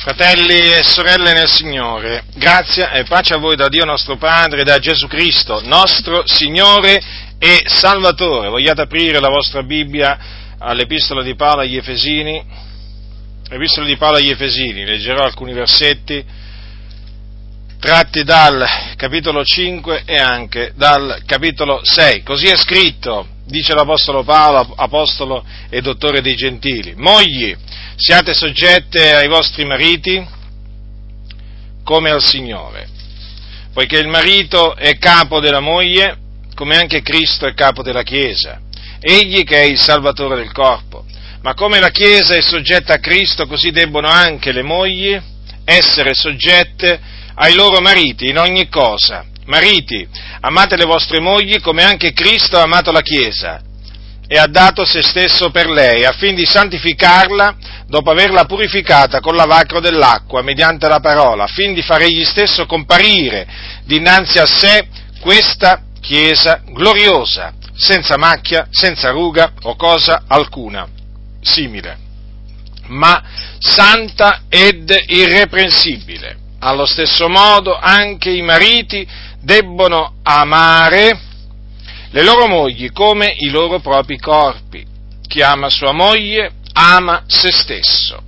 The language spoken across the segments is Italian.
Fratelli e sorelle nel Signore, grazia e pace a voi da Dio nostro Padre da Gesù Cristo, nostro Signore e Salvatore. Vogliate aprire la vostra Bibbia all'Epistola di Paolo agli Efesini? L'Epistola di Paolo agli Efesini, leggerò alcuni versetti tratti dal capitolo 5 e anche dal capitolo 6. Così è scritto, dice l'Apostolo Paolo, Apostolo e Dottore dei Gentili. Mogli, siate soggette ai vostri mariti come al Signore, poiché il marito è capo della moglie, come anche Cristo è capo della Chiesa, egli che è il Salvatore del corpo. Ma come la Chiesa è soggetta a Cristo, così debbono anche le mogli essere soggette ai loro mariti in ogni cosa. Mariti, amate le vostre mogli come anche Cristo ha amato la Chiesa e ha dato se stesso per lei, affin di santificarla dopo averla purificata con lavacro dell'acqua mediante la parola, affin di fare egli stesso comparire dinanzi a sé questa Chiesa gloriosa, senza macchia, senza ruga o cosa alcuna simile, ma santa ed irreprensibile. Allo stesso modo anche i mariti debbono amare le loro mogli come i loro propri corpi. Chi ama sua moglie ama se stesso,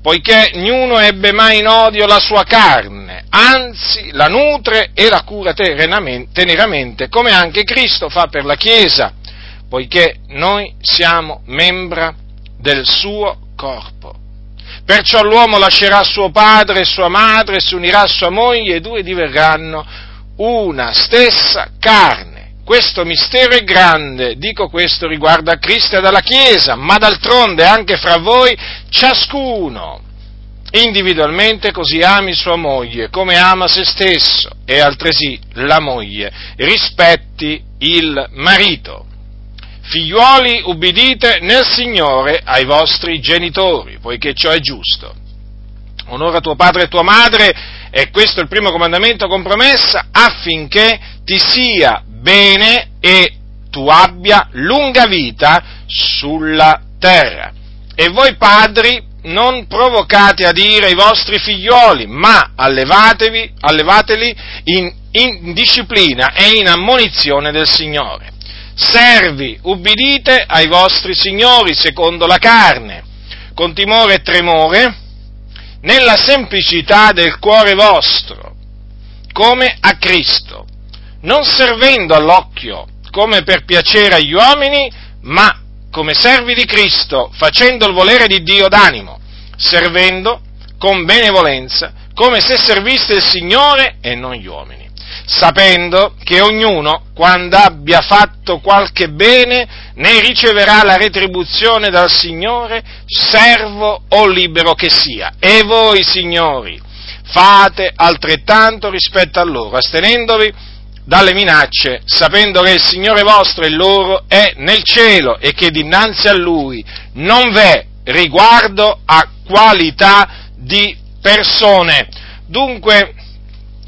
poiché niuno ebbe mai in odio la sua carne, anzi la nutre e la cura teneramente, come anche Cristo fa per la Chiesa, poiché noi siamo membra del suo corpo. Perciò l'uomo lascerà suo padre e sua madre, si unirà a sua moglie e i due diverranno una stessa carne. Questo mistero è grande, dico questo riguardo a Cristo e alla Chiesa, ma d'altronde anche fra voi ciascuno individualmente così ami sua moglie come ama se stesso e altresì la moglie rispetti il marito. Figliuoli, ubbidite nel Signore ai vostri genitori, poiché ciò è giusto. Onora tuo padre e tua madre, e questo è il primo comandamento con promessa, affinché ti sia bene e tu abbia lunga vita sulla terra. E voi padri non provocate a dire ai vostri figlioli, ma allevatevi, allevateli in, in disciplina e in ammonizione del Signore. Servi, ubbidite ai vostri signori secondo la carne, con timore e tremore, nella semplicità del cuore vostro, come a Cristo, non servendo all'occhio come per piacere agli uomini, ma come servi di Cristo, facendo il volere di Dio d'animo, servendo con benevolenza, come se serviste il Signore e non gli uomini sapendo che ognuno, quando abbia fatto qualche bene, ne riceverà la retribuzione dal Signore, servo o libero che sia. E voi, signori, fate altrettanto rispetto a loro, astenendovi dalle minacce, sapendo che il Signore vostro e loro è nel cielo e che dinanzi a Lui non v'è riguardo a qualità di persone. Dunque,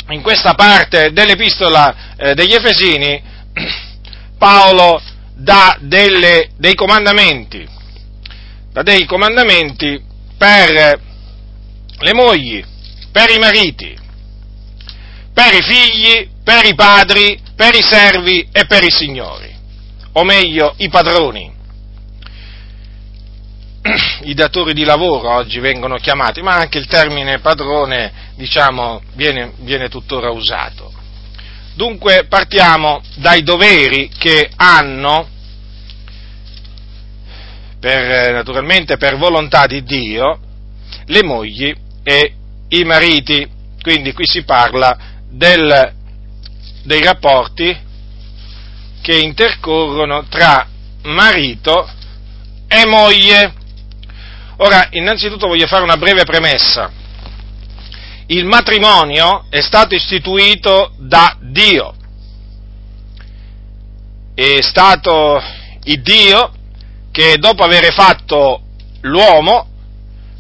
in questa parte dell'epistola eh, degli Efesini, Paolo dà delle, dei comandamenti, dà dei comandamenti per le mogli, per i mariti, per i figli, per i padri, per i servi e per i signori, o meglio i padroni. i datori di lavoro oggi vengono chiamati, ma anche il termine padrone, diciamo, viene, viene tuttora usato. Dunque partiamo dai doveri che hanno, per, naturalmente per volontà di Dio, le mogli e i mariti. Quindi qui si parla del, dei rapporti che intercorrono tra marito e moglie. Ora, innanzitutto voglio fare una breve premessa. Il matrimonio è stato istituito da Dio. È stato il Dio che dopo aver fatto l'uomo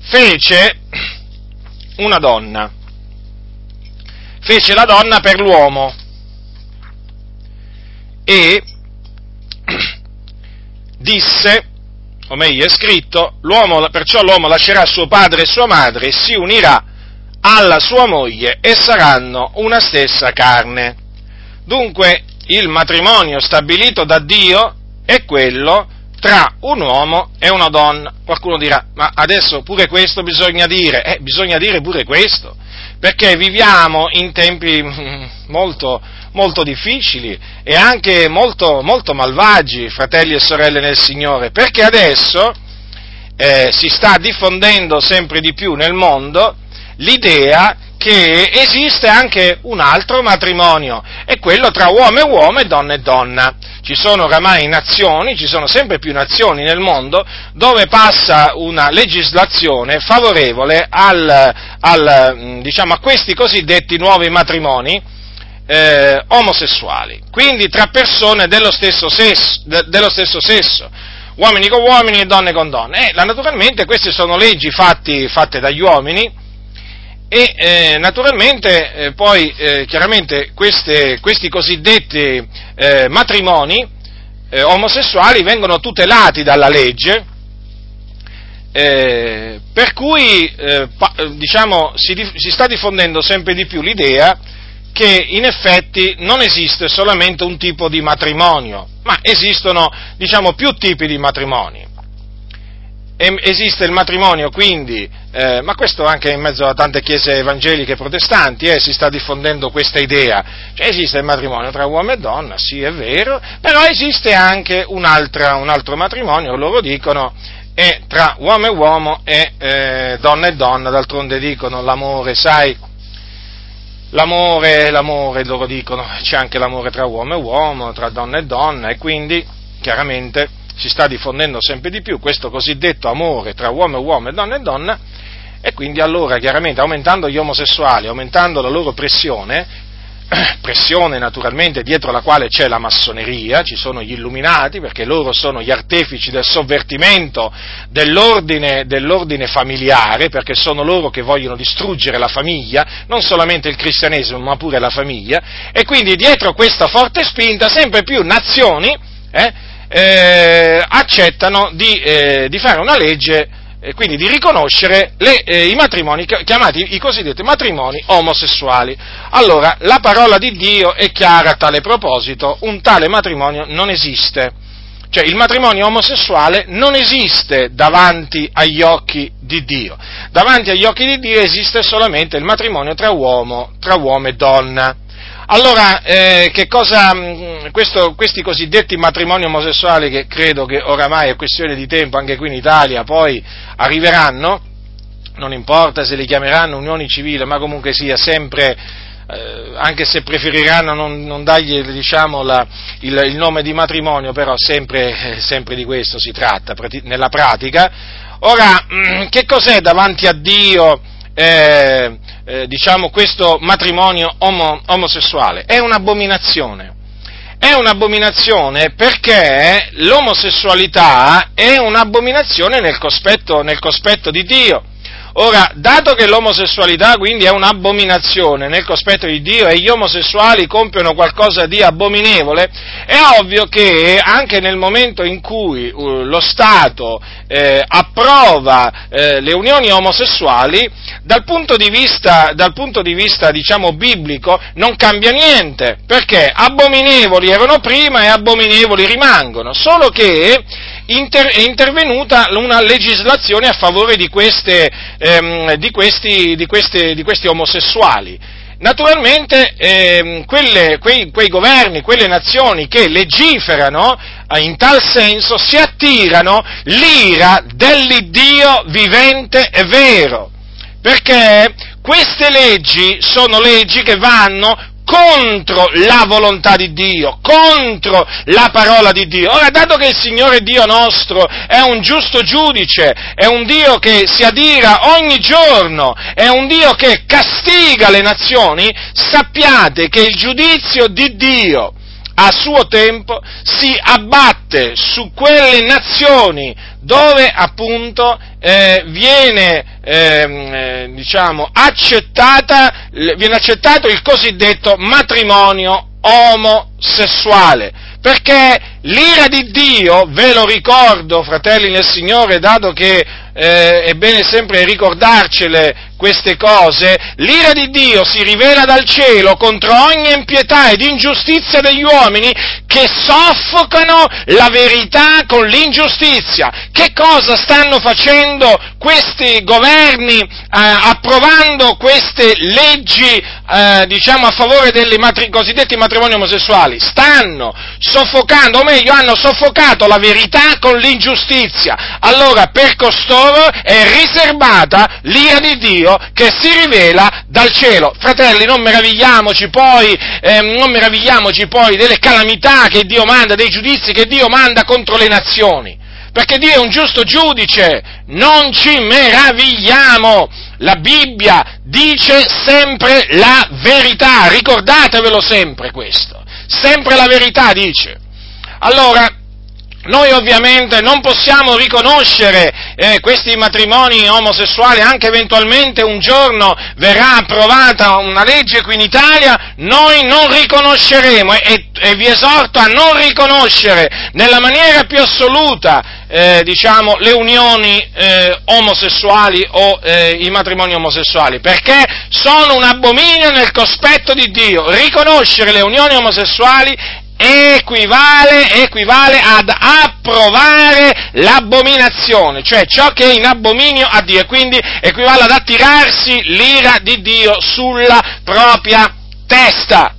fece una donna. Fece la donna per l'uomo e disse o meglio è scritto, l'uomo, perciò l'uomo lascerà suo padre e sua madre e si unirà alla sua moglie e saranno una stessa carne. Dunque il matrimonio stabilito da Dio è quello tra un uomo e una donna. Qualcuno dirà, ma adesso pure questo bisogna dire? Eh, bisogna dire pure questo, perché viviamo in tempi molto, molto difficili e anche molto, molto malvagi, fratelli e sorelle nel Signore, perché adesso eh, si sta diffondendo sempre di più nel mondo l'idea che esiste anche un altro matrimonio, è quello tra uomo e uomo e donna e donna. Ci sono oramai nazioni, ci sono sempre più nazioni nel mondo dove passa una legislazione favorevole al, al, diciamo, a questi cosiddetti nuovi matrimoni eh, omosessuali, quindi tra persone dello stesso, sesso, de, dello stesso sesso uomini con uomini e donne con donne. Eh, naturalmente queste sono leggi fatti, fatte dagli uomini e eh, naturalmente eh, poi eh, chiaramente queste, questi cosiddetti eh, matrimoni omosessuali vengono tutelati dalla legge per cui pa, diciamo, si, si, sta diffondendo sempre di più l'idea che in effetti non esiste solamente un tipo di matrimonio, ma esistono diciamo, più tipi di matrimoni. Esiste il matrimonio, quindi, eh, ma questo anche in mezzo a tante chiese evangeliche protestanti, eh, si sta diffondendo questa idea, cioè esiste il matrimonio tra uomo e donna, sì è vero, però esiste anche un altro matrimonio, loro dicono, è tra uomo e uomo e eh, donna e donna, d'altronde dicono l'amore, sai, l'amore, l'amore, loro dicono, c'è anche l'amore tra uomo e uomo, tra donna e donna, e quindi, chiaramente, si sta diffondendo sempre di più questo cosiddetto amore tra uomo e uomo e donna e donna e quindi allora chiaramente aumentando gli omosessuali, aumentando la loro pressione, pressione naturalmente dietro la quale c'è la massoneria, ci sono gli illuminati perché loro sono gli artefici del sovvertimento dell'ordine, dell'ordine, familiare, perché sono loro che vogliono distruggere la famiglia, non solamente il cristianesimo ma pure la famiglia, e quindi dietro questa forte spinta sempre più nazioni eh, eh, accettano di, eh, di, fare una legge, eh, quindi di riconoscere le, eh, i matrimoni chiamati i cosiddetti matrimoni omosessuali. Allora, la parola di Dio è chiara a tale proposito, un tale matrimonio non esiste. Cioè il matrimonio omosessuale non esiste davanti agli occhi di Dio. Davanti agli occhi di Dio esiste solamente il matrimonio tra uomo, tra uomo e donna. Allora, eh, che cosa, mm, questo, questi cosiddetti matrimoni omosessuali che credo che oramai è questione di tempo anche qui in Italia poi arriveranno, non importa se li chiameranno unioni civili, ma comunque sia sempre, eh, anche se preferiranno non, non dargli diciamo, la, il, il, nome di matrimonio, però sempre, eh, sempre di questo si tratta nella pratica. Ora, mm, che cos'è davanti a Dio? Eh, eh, diciamo, questo matrimonio omo, omosessuale. È un'abominazione. È un'abominazione perché l'omosessualità è un'abominazione nel cospetto, nel cospetto di Dio. Ora, dato che l'omosessualità quindi è un'abominazione nel cospetto di Dio e gli omosessuali compiono qualcosa di abominevole, è ovvio che anche nel momento in cui uh, lo Stato eh, approva eh, le unioni omosessuali, dal punto di vista, punto di vista diciamo, biblico non cambia niente, perché abominevoli erano prima e abominevoli rimangono, solo che inter- è intervenuta una legislazione a favore di, queste, ehm, di, questi, di, queste, di questi, omosessuali. Naturalmente ehm, quelle, quei, quei, governi, quelle nazioni che legiferano eh, in tal senso si attirano l'ira dell'Iddio vivente e vero, perché queste leggi sono leggi che vanno contro la volontà di Dio, contro la parola di Dio. Ora, dato che il Signore Dio nostro è un giusto giudice, è un Dio che si adira ogni giorno, è un Dio che castiga le nazioni, sappiate che il giudizio di Dio a suo tempo si abbatte su quelle nazioni dove appunto eh, viene, ehm, eh, diciamo, accettata, viene accettato il cosiddetto matrimonio omosessuale. Sessuale, perché l'ira di Dio, ve lo ricordo, fratelli nel Signore, dato che eh, è bene sempre ricordarcele queste cose, l'ira di Dio si rivela dal cielo contro ogni impietà ed ingiustizia degli uomini che soffocano la verità con l'ingiustizia. Che cosa stanno facendo questi governi eh, approvando queste leggi, eh, diciamo, a favore dei matri- cosiddetti matrimoni omosessuali? Stanno soffocando, o meglio, hanno soffocato la verità con l'ingiustizia. Allora, per costoro è riservata l'ira di Dio che si rivela dal cielo. Fratelli, non meravigliamoci poi, eh, non meravigliamoci poi delle calamità che Dio manda, dei giudizi che Dio manda contro le nazioni. Perché Dio è un giusto giudice, non ci meravigliamo. La Bibbia dice sempre la verità, ricordatevelo sempre questo, sempre la verità dice. Allora, noi ovviamente non possiamo riconoscere eh, questi matrimoni omosessuali, anche eventualmente un giorno verrà approvata una legge qui in Italia, noi non riconosceremo e, e vi esorto a non riconoscere nella maniera più assoluta eh, diciamo, le unioni eh, omosessuali o eh, i matrimoni omosessuali, perché sono un abominio nel cospetto di Dio. Riconoscere le unioni omosessuali equivale, equivale ad approvare l'abominazione, cioè ciò che è in abominio a Dio, e quindi equivale ad attirarsi l'ira di Dio sulla propria testa.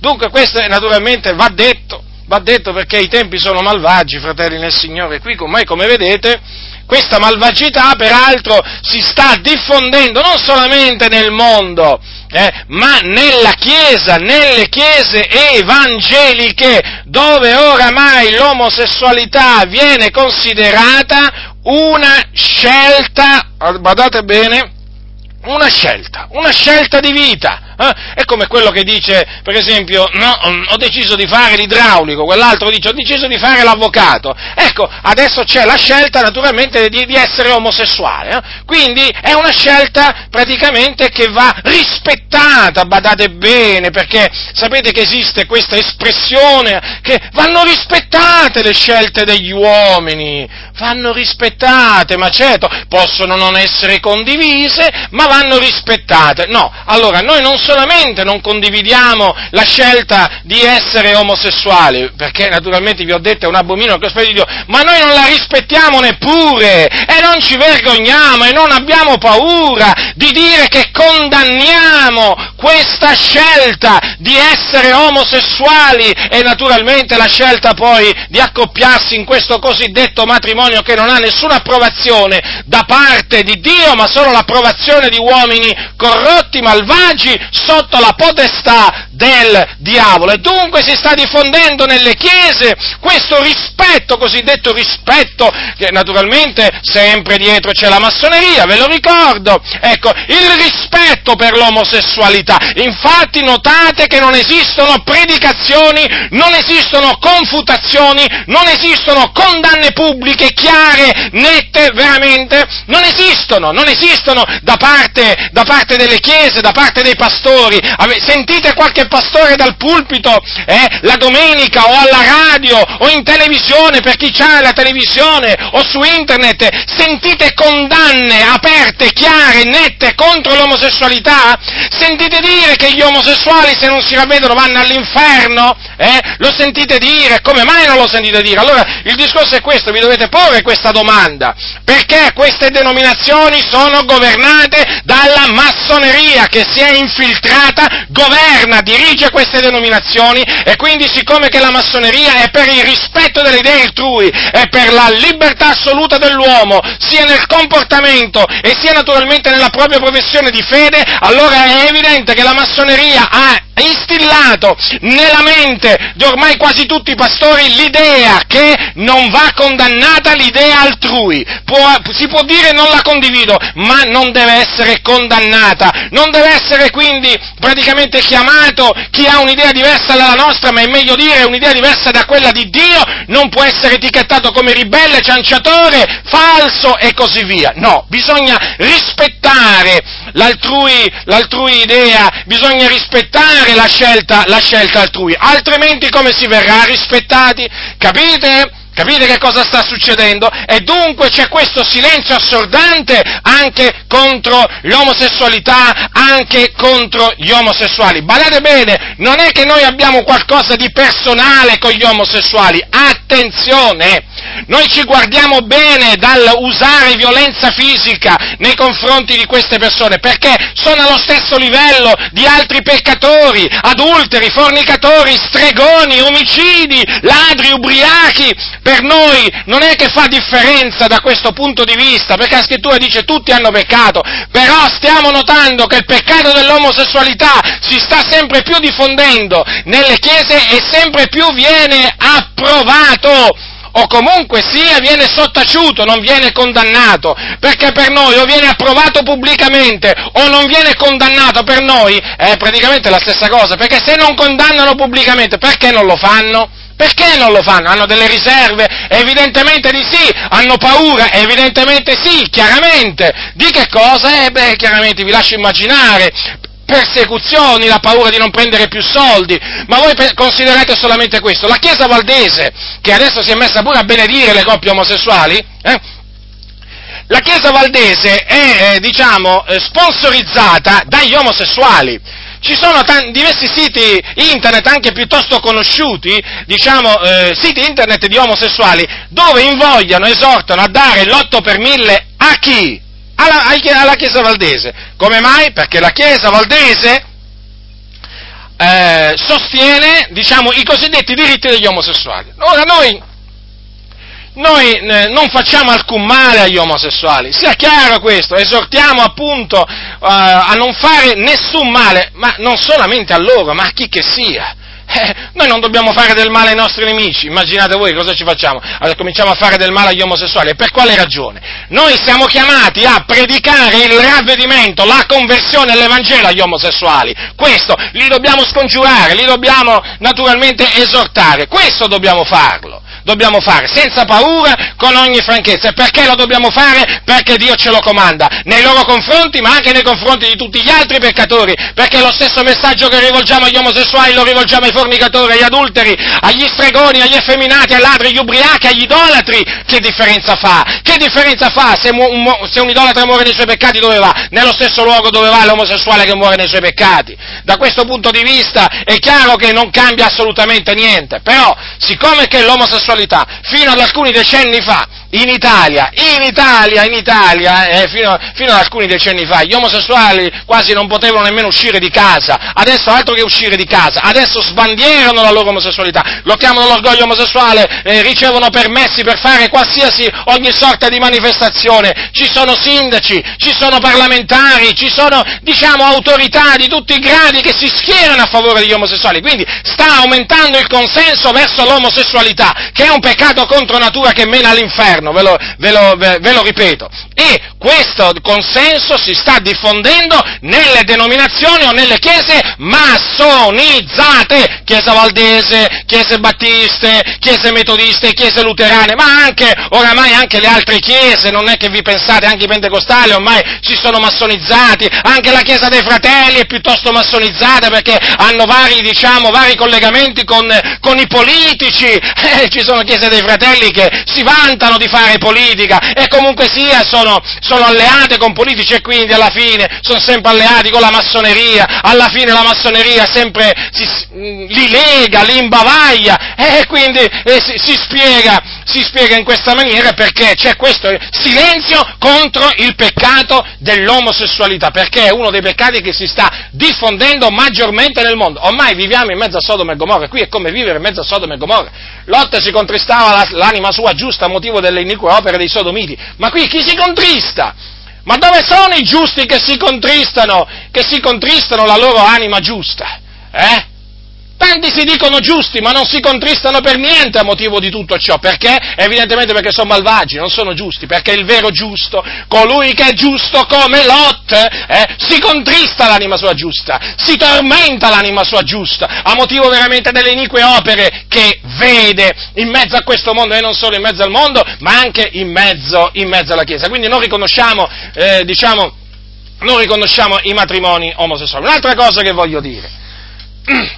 Dunque questo naturalmente va detto, va detto perché i tempi sono malvagi, fratelli nel Signore, qui ormai come vedete questa malvagità peraltro si sta diffondendo non solamente nel mondo, eh, ma nella Chiesa, nelle chiese evangeliche, dove oramai l'omosessualità viene considerata una scelta, badate bene, una scelta, una scelta di vita. Eh? È come quello che dice, per esempio, no, ho deciso di fare l'idraulico, quell'altro dice ho deciso di fare l'avvocato. Ecco, adesso c'è la scelta naturalmente di, di essere omosessuale. Eh? Quindi è una scelta praticamente che va rispettata, badate bene, perché sapete che esiste questa espressione che vanno rispettate le scelte degli uomini, vanno rispettate, ma certo, possono non essere condivise, ma vanno rispettate. No, allora noi non solamente non condividiamo la scelta di essere omosessuali, perché naturalmente vi ho detto è un abominio al cospetto di Dio, ma noi non la rispettiamo neppure e non ci vergogniamo e non abbiamo paura di dire che condanniamo questa scelta di essere omosessuali e naturalmente la scelta poi di accoppiarsi in questo cosiddetto matrimonio che non ha nessuna approvazione da parte di Dio, ma solo l'approvazione di uomini corrotti, malvagi, sotto la potestà del diavolo. E dunque si sta diffondendo nelle chiese questo rispetto, cosiddetto rispetto, che naturalmente sempre dietro c'è la massoneria, ve lo ricordo. Ecco, il rispetto per l'omosessualità. Infatti notate che non esistono predicazioni, non esistono confutazioni, non esistono condanne pubbliche chiare, nette, veramente, non esistono, non esistono da parte, da parte delle chiese, da parte dei pastori. Sentite qualche pastore dal pulpito eh, la domenica o alla radio o in televisione, per chi ha la televisione o su internet, sentite condanne aperte, chiare, nette contro l'omosessualità? Sentite dire che gli omosessuali se non si ravvedono vanno all'inferno? Eh? Lo sentite dire? Come mai non lo sentite dire? Allora il discorso è questo, vi dovete porre questa domanda. Perché queste denominazioni sono governate dalla massoneria che si è infiltrata, governa, dirige queste denominazioni e quindi siccome che la massoneria è per il rispetto delle idee altrui, è per la libertà assoluta dell'uomo, sia nel comportamento e sia naturalmente nella propria professione di fede, allora è evidente che la massoneria ha instillato nella mente di ormai quasi tutti i pastori l'idea che non va condannata l'idea altrui. Può, si può dire non la condivido, ma non deve essere condannata. Non deve essere quindi praticamente chiamato chi ha un'idea diversa dalla nostra, ma è meglio dire un'idea diversa da quella di Dio, non può essere etichettato come ribelle, cianciatore, falso e così via. No, bisogna rispettare l'altrui, l'altrui idea, bisogna rispettare rispettare la scelta, la scelta altrui, altrimenti come si verrà rispettati? Capite? Capite che cosa sta succedendo? E dunque c'è questo silenzio assordante anche contro l'omosessualità, anche contro gli omosessuali. Badate bene, non è che noi abbiamo qualcosa di personale con gli omosessuali, attenzione! Noi ci guardiamo bene dal usare violenza fisica nei confronti di queste persone, perché sono allo stesso livello di altri peccatori, adulteri, fornicatori, stregoni, omicidi, ladri, ubriachi. Per noi non è che fa differenza da questo punto di vista, perché la scrittura dice tutti hanno peccato, però stiamo notando che il peccato dell'omosessualità si sta sempre più diffondendo nelle chiese e sempre più viene approvato o comunque sia viene sottaciuto, non viene condannato, perché per noi o viene approvato pubblicamente o non viene condannato per noi è praticamente la stessa cosa, perché se non condannano pubblicamente perché non lo fanno? Perché non lo fanno? Hanno delle riserve? Evidentemente di sì. Hanno paura? Evidentemente sì, chiaramente. Di che cosa? Eh beh, chiaramente vi lascio immaginare persecuzioni, la paura di non prendere più soldi, ma voi considerate solamente questo. La Chiesa Valdese, che adesso si è messa pure a benedire le coppie omosessuali, eh, la Chiesa Valdese è, eh, diciamo, eh, sponsorizzata dagli omosessuali. Ci sono t- diversi siti internet anche piuttosto conosciuti, diciamo, eh, siti internet di omosessuali, dove invogliano, esortano a dare l'8 per 1000 a chi? Alla, alla Chiesa Valdese. Come mai? Perché la Chiesa Valdese eh, sostiene, diciamo, i cosiddetti diritti degli omosessuali. Ora noi, noi eh, non facciamo alcun male agli omosessuali, sia chiaro questo, esortiamo appunto eh, a non fare nessun male, ma non solamente a loro, ma a chi che sia. Eh, noi non dobbiamo fare del male ai nostri nemici, immaginate voi cosa ci facciamo? Allora, cominciamo a fare del male agli omosessuali, e per quale ragione? Noi siamo chiamati a predicare il ravvedimento, la conversione all'Evangelo agli omosessuali, questo li dobbiamo scongiurare, li dobbiamo naturalmente esortare, questo dobbiamo farlo dobbiamo fare, senza paura, con ogni franchezza. E perché lo dobbiamo fare? Perché Dio ce lo comanda, nei loro confronti, ma anche nei confronti di tutti gli altri peccatori, perché lo stesso messaggio che rivolgiamo agli omosessuali lo rivolgiamo ai fornicatori, agli adulteri, agli stregoni, agli effeminati, ai ladri, agli ubriachi, agli idolatri. Che differenza fa? Che differenza fa se un, se un idolatra muore nei suoi peccati dove va? Nello stesso luogo dove va l'omosessuale che muore nei suoi peccati. Da questo punto di vista è chiaro che non cambia assolutamente niente, però siccome che l'omosessualità sessualità fino ad alcuni decenni fa in Italia, in Italia, in Italia, eh, fino, fino, ad alcuni decenni fa, gli omosessuali quasi non potevano nemmeno uscire di casa, adesso altro che uscire di casa, adesso sbandierano la loro omosessualità, lo chiamano l'orgoglio omosessuale, eh, ricevono permessi per fare qualsiasi, ogni sorta di manifestazione, ci sono sindaci, ci sono parlamentari, ci sono, diciamo, autorità di tutti i gradi che si schierano a favore degli omosessuali, quindi sta aumentando il consenso verso l'omosessualità, che è un peccato contro natura che mena all'inferno governo, ve lo, ve lo, ve lo ripeto. E questo consenso si sta diffondendo nelle denominazioni o nelle chiese massonizzate, chiesa valdese, chiese battiste, chiese metodiste, chiese luterane, ma anche, oramai anche le altre chiese, non è che vi pensate, anche i pentecostali ormai si sono massonizzati, anche la chiesa dei fratelli è piuttosto massonizzata perché hanno vari, diciamo, vari collegamenti con, con i politici, eh, ci sono chiese dei fratelli che si vantano di fare politica e comunque sia sono, sono alleate con politici e quindi alla fine sono sempre alleati con la massoneria, alla fine la massoneria sempre si, li lega, li imbavaglia e quindi eh, si, si, spiega, si spiega in questa maniera perché c'è questo silenzio contro il peccato dell'omosessualità, perché è uno dei peccati che si sta diffondendo maggiormente nel mondo. Ormai viviamo in mezzo a Sodoma e Gomorra, qui è come vivere in mezzo a Sodoma e Gomorra. Lot si contristava l'anima sua giusta a motivo delle inique opere dei sodomiti, ma qui chi si contrista? Ma dove sono i giusti che si contristano, che si contristano la loro anima giusta? Eh? Tanti si dicono giusti, ma non si contristano per niente a motivo di tutto ciò. Perché? Evidentemente perché sono malvagi, non sono giusti. Perché il vero giusto, colui che è giusto come Lot, eh, si contrista l'anima sua giusta, si tormenta l'anima sua giusta, a motivo veramente delle inique opere che vede in mezzo a questo mondo, e non solo in mezzo al mondo, ma anche in mezzo, in mezzo alla Chiesa. Quindi non riconosciamo, eh, diciamo, non riconosciamo i matrimoni omosessuali. Un'altra cosa che voglio dire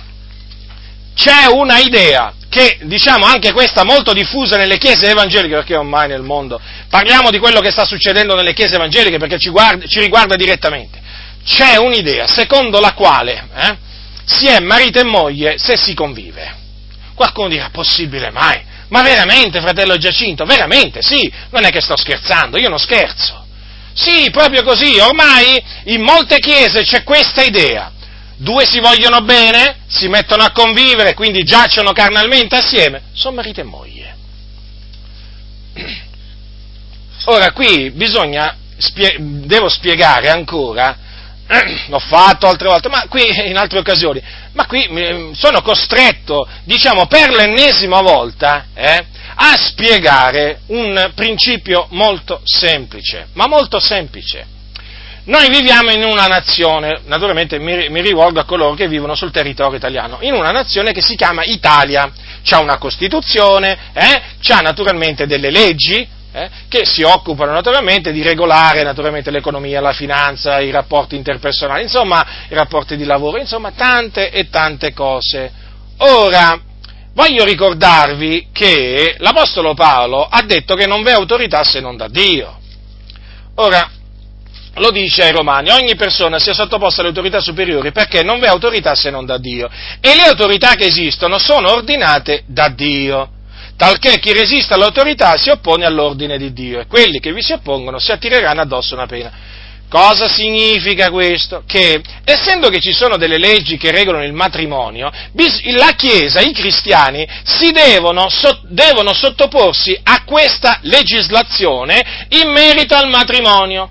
c'è una idea che, diciamo, anche questa molto diffusa nelle chiese evangeliche, perché ormai nel mondo parliamo di quello che sta succedendo nelle chiese evangeliche perché ci, guarda, ci riguarda direttamente. C'è un'idea secondo la quale eh, si è marito e moglie se si convive. Qualcuno dirà, possibile mai? Ma veramente, fratello Giacinto? Veramente, sì, non è che sto scherzando, io non scherzo. Sì, proprio così, ormai in molte chiese c'è questa idea due si vogliono bene, si mettono a convivere, quindi giacciono carnalmente assieme, sono marito e moglie. Ora qui bisogna, spie- devo spiegare ancora, l'ho fatto altre volte, ma qui in altre occasioni, ma qui sono costretto, diciamo per l'ennesima volta, eh, a spiegare un principio molto semplice, ma molto semplice. Noi viviamo in una nazione, naturalmente mi, mi, rivolgo a coloro che vivono sul territorio italiano, in una nazione che si chiama Italia. C'ha una Costituzione, eh, c'ha naturalmente delle leggi, eh, che si occupano naturalmente di regolare naturalmente l'economia, la finanza, i rapporti interpersonali, insomma i rapporti di lavoro, insomma tante e tante cose. Ora, voglio ricordarvi che l'Apostolo Paolo ha detto che non v'è autorità se non da Dio. Ora, lo dice ai Romani, ogni persona sia sottoposta alle autorità superiori perché non v'è autorità se non da Dio. E le autorità che esistono sono ordinate da Dio, talché chi resiste all'autorità si oppone all'ordine di Dio e quelli che vi si oppongono si attireranno addosso una pena. Cosa significa questo? Che essendo che ci sono delle leggi che regolano il matrimonio, la Chiesa, i cristiani, si devono, devono sottoporsi a questa legislazione in merito al matrimonio.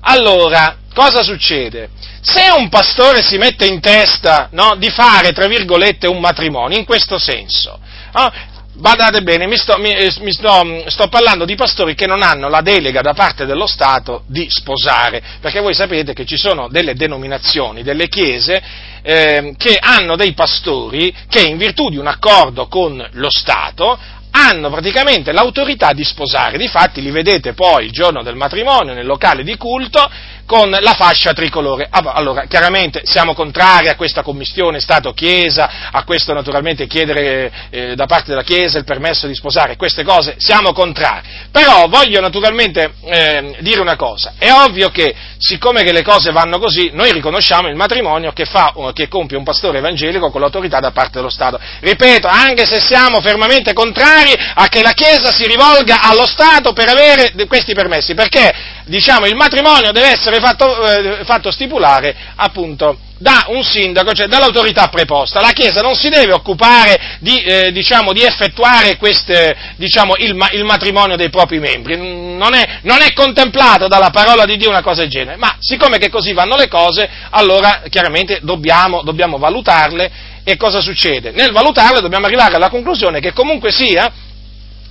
Allora, cosa succede? Se un pastore si mette in testa no, di fare, tra virgolette, un matrimonio, in questo senso, no, badate bene, mi, sto, mi, eh, mi sto, sto, parlando di pastori che non hanno la delega da parte dello Stato di sposare, perché voi sapete che ci sono delle denominazioni, delle chiese, eh, che hanno dei pastori che in virtù di un accordo con lo Stato hanno praticamente l'autorità di sposare, difatti li vedete poi il giorno del matrimonio nel locale di culto con la fascia tricolore. Ah, allora, chiaramente siamo contrari a questa commissione Stato-Chiesa, a questo naturalmente chiedere eh, da parte della Chiesa il permesso di sposare, queste cose siamo contrari. Però voglio naturalmente eh, dire una cosa, è ovvio che siccome che le cose vanno così, noi riconosciamo il matrimonio che, fa, che compie un pastore evangelico con l'autorità da parte dello Stato. Ripeto, anche se siamo fermamente contrari a che la Chiesa si rivolga allo Stato per avere questi permessi, perché diciamo, il matrimonio deve essere fatto, eh, fatto stipulare appunto da un sindaco, cioè dall'autorità preposta. La Chiesa non si deve occupare di, eh, diciamo, di effettuare queste, diciamo, il, il, matrimonio dei propri membri, non è, non è, contemplato dalla parola di Dio una cosa del genere, ma siccome che così vanno le cose, allora chiaramente dobbiamo, dobbiamo valutarle e cosa succede? Nel valutarle dobbiamo arrivare alla conclusione che comunque sia,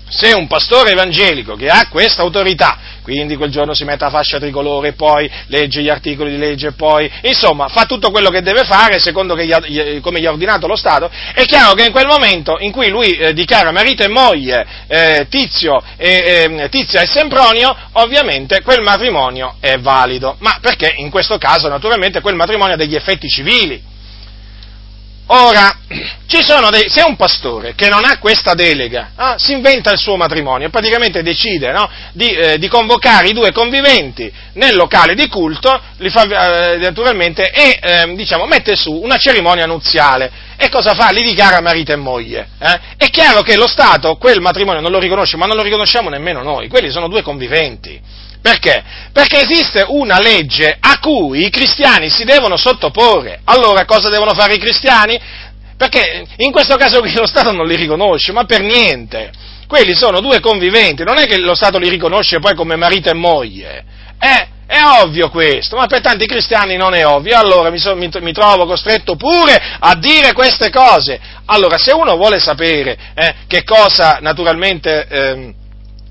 se un pastore evangelico che ha questa autorità, quindi quel giorno si mette la fascia tricolore, poi legge gli articoli di legge, poi insomma fa tutto quello che deve fare secondo gli, come gli ha ordinato lo Stato, è chiaro che in quel momento in cui lui eh, dichiara marito e moglie eh, Tizio eh, Tizia e Sempronio, ovviamente quel matrimonio è valido, ma perché in questo caso naturalmente quel matrimonio ha degli effetti civili Ora, dei, se un pastore che non ha questa delega ah, si inventa il suo matrimonio, praticamente decide no, di, eh, di, convocare i due conviventi nel locale di culto, fa, eh, naturalmente, e eh, diciamo, mette su una cerimonia nuziale. E cosa fa? Li dichiara marito e moglie. Eh. È chiaro che lo Stato quel matrimonio non lo riconosce, ma non lo riconosciamo nemmeno noi, quelli sono due conviventi. Perché? Perché esiste una legge a cui i cristiani si devono sottoporre. Allora cosa devono fare i cristiani? Perché in questo caso qui lo Stato non li riconosce, ma per niente. Quelli sono due conviventi, non è che lo Stato li riconosce poi come marito e moglie. Eh, è ovvio questo, ma per tanti cristiani non è ovvio, allora mi, so, mi, mi trovo costretto pure a dire queste cose. Allora, se uno vuole sapere eh, che cosa naturalmente... Eh,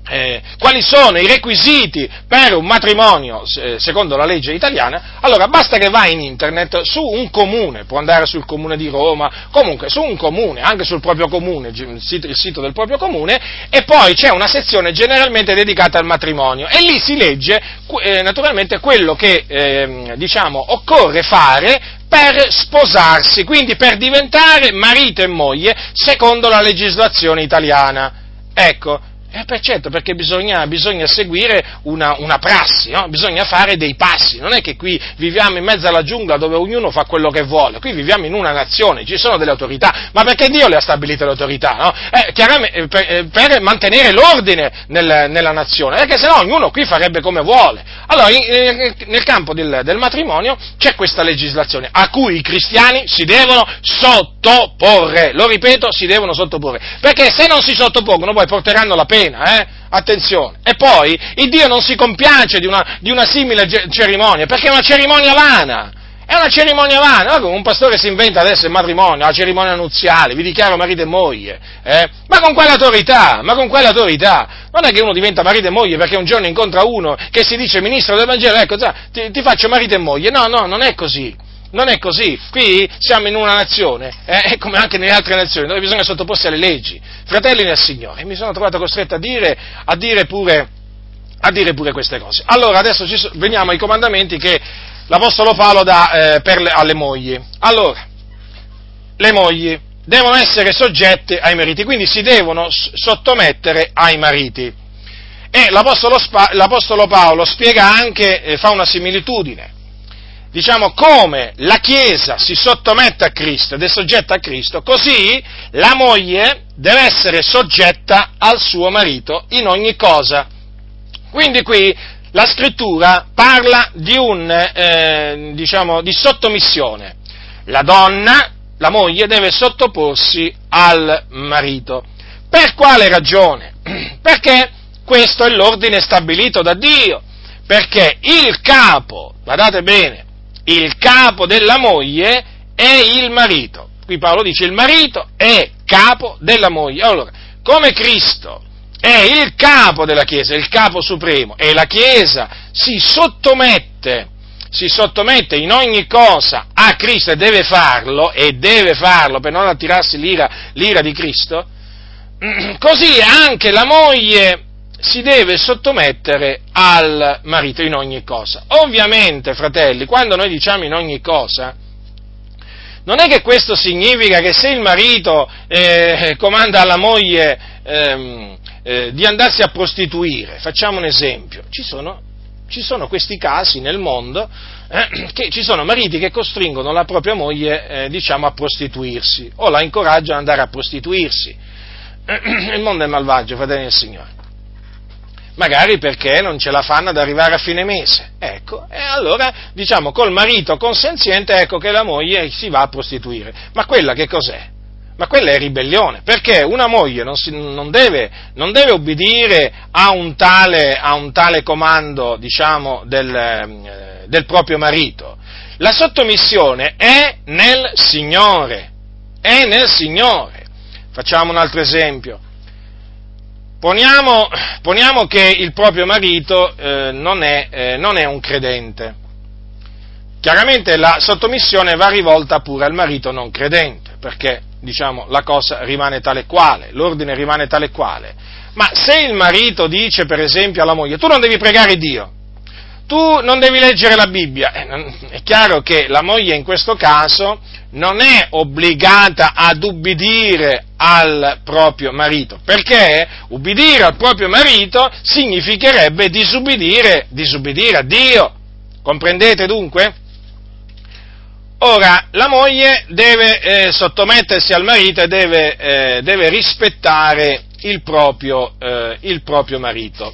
eh, quali sono i requisiti per un matrimonio eh, secondo la legge italiana, allora basta che vai in internet su un comune, può andare sul comune di Roma, comunque su un comune, anche sul proprio comune, il sito, il sito del proprio comune, e poi c'è una sezione generalmente dedicata al matrimonio e lì si legge eh, naturalmente quello che ehm, diciamo, occorre fare per sposarsi, quindi per diventare marito e moglie secondo la legislazione italiana. Ecco, eh per certo, perché bisogna, bisogna seguire una, una prassi, no? bisogna fare dei passi, non è che qui viviamo in mezzo alla giungla dove ognuno fa quello che vuole, qui viviamo in una nazione, ci sono delle autorità, ma perché Dio le ha stabilite le autorità? No? Eh, eh, per, eh, per, mantenere l'ordine nel, nella nazione, perché sennò ognuno qui farebbe come vuole. Allora, in, nel campo del, del matrimonio c'è questa legislazione a cui i cristiani si devono sottoporre, lo ripeto, si devono sottoporre, perché se non si sottopongono poi porteranno la pena pena, eh? Attenzione. E poi, il Dio non si compiace di una, di una simile cerimonia, perché è una cerimonia vana. È una cerimonia vana, un pastore si inventa adesso il matrimonio, la cerimonia nuziale, vi dichiaro marito e moglie, eh? ma con quale autorità? Ma con quale autorità? Non è che uno diventa marito e moglie perché un giorno incontra uno che si dice ministro del Vangelo, ecco, ti, ti faccio marito e moglie. No, no, non è così. Non è così, qui siamo in una nazione, eh, come anche nelle altre nazioni, dove bisogna sottoporsi alle leggi. Fratelli nel Signore, mi sono trovato costretto a dire, a dire, pure, a dire pure, queste cose. Allora, adesso so, veniamo ai comandamenti che l'Apostolo Paolo dà eh, per le, alle mogli. Allora, le mogli devono essere soggette ai mariti, quindi si devono sottomettere ai mariti. E l'Apostolo, l'Apostolo Paolo spiega anche, eh, fa una similitudine diciamo, come la Chiesa si sottomette a Cristo ed è soggetta a Cristo, così la moglie deve essere soggetta al suo marito in ogni cosa. Quindi qui la scrittura parla di un, eh, diciamo, di sottomissione. La donna, la moglie, deve sottoporsi al marito. Per quale ragione? Perché questo è l'ordine stabilito da Dio. Perché il capo, guardate bene, il capo della moglie è il marito. Qui Paolo dice il marito è capo della moglie. Allora, come Cristo è il capo della Chiesa, il capo supremo, e la Chiesa si sottomette, si sottomette in ogni cosa a Cristo e deve farlo, e deve farlo per non attirarsi l'ira, l'ira di Cristo, così anche la moglie si deve sottomettere al marito in ogni cosa. Ovviamente, fratelli, quando noi diciamo in ogni cosa, non è che questo significa che se il marito eh, comanda alla moglie ehm, eh, di andarsi a prostituire, facciamo un esempio, ci sono, ci sono questi casi nel mondo, eh, che ci sono mariti che costringono la propria moglie, eh, diciamo, a prostituirsi, o la incoraggiano ad andare a prostituirsi. Il mondo è malvagio, fratelli del Signore magari perché non ce la fanno ad arrivare a fine mese. Ecco, e allora diciamo col marito consenziente ecco che la moglie si va a prostituire. Ma quella che cos'è? Ma quella è ribellione, perché una moglie non, si, non, deve, non deve, obbedire a un tale, a un tale comando, diciamo, del, eh, del proprio marito. La sottomissione è nel Signore, è nel Signore. Facciamo un altro esempio. Poniamo, poniamo, che il proprio marito eh, non, è, eh, non, è, un credente. Chiaramente la sottomissione va rivolta pure al marito non credente, perché diciamo, la cosa rimane tale quale, l'ordine rimane tale quale. Ma se il marito dice, per esempio, alla moglie, tu non devi pregare Dio, tu non devi leggere la Bibbia, eh, è chiaro che la moglie in questo caso non è obbligata ad ubbidire al proprio marito, perché ubbidire al proprio marito significherebbe disubbidire, disubbidire a Dio. Comprendete dunque? Ora, la moglie deve eh, sottomettersi al marito e deve, eh, deve rispettare il proprio, eh, il proprio marito.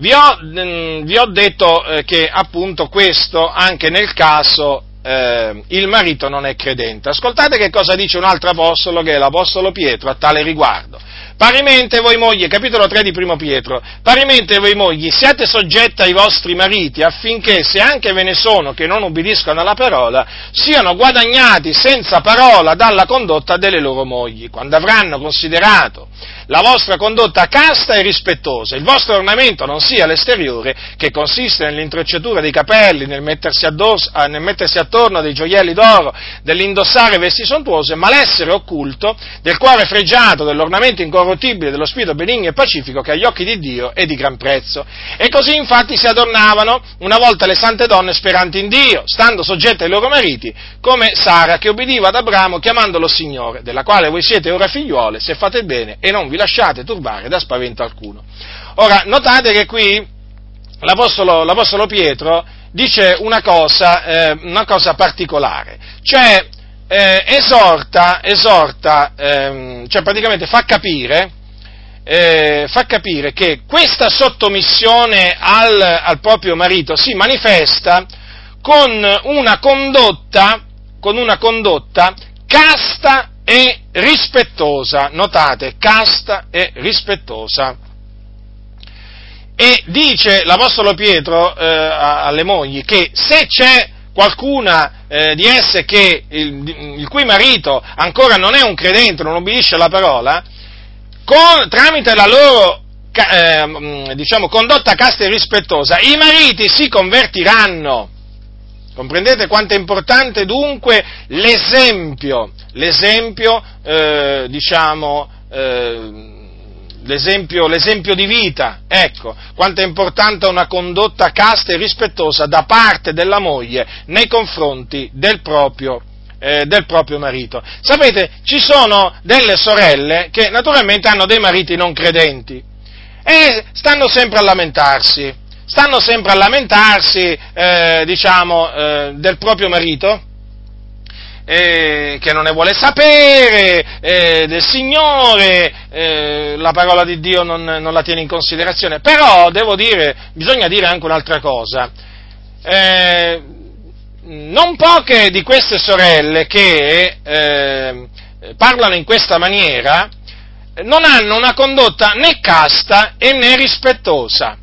Vi ho, mm, vi ho detto eh, che appunto questo anche nel caso eh, il marito non è credente. Ascoltate che cosa dice un altro apostolo, che è l'apostolo Pietro, a tale riguardo. Parimente voi mogli, capitolo 3 di primo Pietro, parimente voi mogli siate soggetti ai vostri mariti affinché se anche ve ne sono che non ubbidiscono alla parola, siano guadagnati senza parola dalla condotta delle loro mogli, quando avranno considerato la vostra condotta casta e rispettosa, il vostro ornamento non sia l'esteriore, che consiste nell'intrecciatura dei capelli, nel mettersi, addosso, eh, nel mettersi attorno dei gioielli d'oro, nell'indossare vesti sontuose, ma l'essere occulto del cuore fregiato, dell'ornamento incorruttibile dello spirito benigno e pacifico che agli occhi di Dio è di gran prezzo. E così infatti si adornavano una volta le sante donne speranti in Dio, stando soggette ai loro mariti, come Sara che obbediva ad Abramo chiamandolo Signore, della quale voi siete ora figliuole, se fate bene e non vi lasciate turbare da spavento alcuno. Ora, notate che qui l'Apostolo, l'Apostolo Pietro dice una cosa, eh, una cosa particolare, cioè eh, esorta, esorta ehm, cioè praticamente fa capire, eh, fa capire che questa sottomissione al, al, proprio marito si manifesta con una condotta, con una condotta casta e rispettosa, notate, casta e rispettosa. E dice l'Apostolo Pietro eh, alle mogli che se c'è qualcuna eh, di esse che, il, il, cui marito ancora non è un credente, non obbedisce alla parola, con, tramite la loro eh, diciamo, condotta casta e rispettosa, i mariti si convertiranno. Comprendete quanto è importante dunque l'esempio, l'esempio, eh, diciamo, eh, l'esempio, l'esempio, di vita, ecco, quanto è importante una condotta casta e rispettosa da parte della moglie nei confronti del proprio, eh, del proprio marito. Sapete, ci sono delle sorelle che naturalmente hanno dei mariti non credenti e stanno sempre a lamentarsi, stanno sempre a lamentarsi, eh, diciamo, eh, del proprio marito, eh, che non ne vuole sapere eh, del Signore, eh, la parola di Dio non, non, la tiene in considerazione. Però devo dire, bisogna dire anche un'altra cosa. Eh, non poche di queste sorelle che parlano in questa maniera non hanno una condotta né casta e né rispettosa.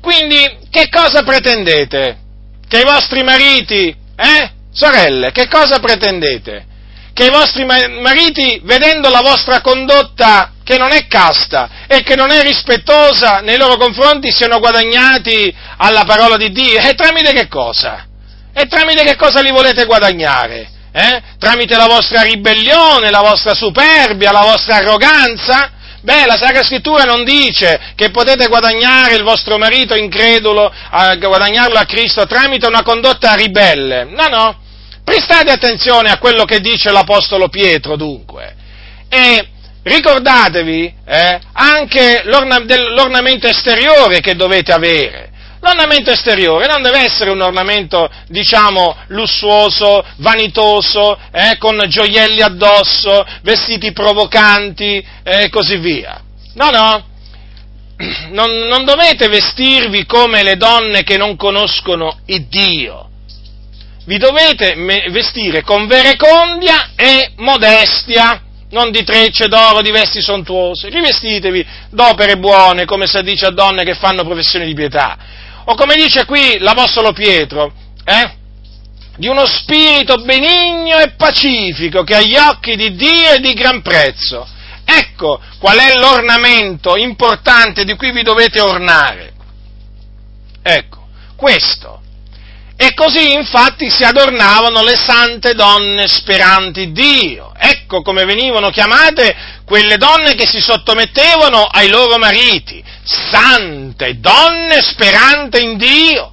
Quindi che cosa pretendete? Che i vostri mariti, eh? Sorelle, che cosa pretendete? Che i vostri mariti, vedendo la vostra condotta che non è casta e che non è rispettosa nei loro confronti, siano guadagnati alla parola di Dio? E tramite che cosa? E tramite che cosa li volete guadagnare? Eh? Tramite la vostra ribellione, la vostra superbia, la vostra arroganza? Beh, la Sacra Scrittura non dice che potete guadagnare il vostro marito incredulo, a guadagnarlo a Cristo tramite una condotta ribelle. No, no. Prestate attenzione a quello che dice l'Apostolo Pietro, dunque. E ricordatevi eh, anche l'orna- dell'ornamento esteriore che dovete avere. L'ornamento esteriore non deve essere un ornamento, diciamo, lussuoso, vanitoso, eh, con gioielli addosso, vestiti provocanti e eh, così via. No, no. Non, non dovete vestirvi come le donne che non conoscono il Dio. Vi dovete vestire con verecondia e modestia non di trecce d'oro, di vesti sontuose, rivestitevi d'opere buone, come si dice a donne che fanno professione di pietà, o come dice qui l'Apostolo Pietro, eh? di uno spirito benigno e pacifico che agli occhi di Dio è di gran prezzo. Ecco qual è l'ornamento importante di cui vi dovete ornare. Ecco, questo. E così infatti si adornavano le sante donne speranti Dio. Ecco come venivano chiamate quelle donne che si sottomettevano ai loro mariti, sante donne speranti in Dio,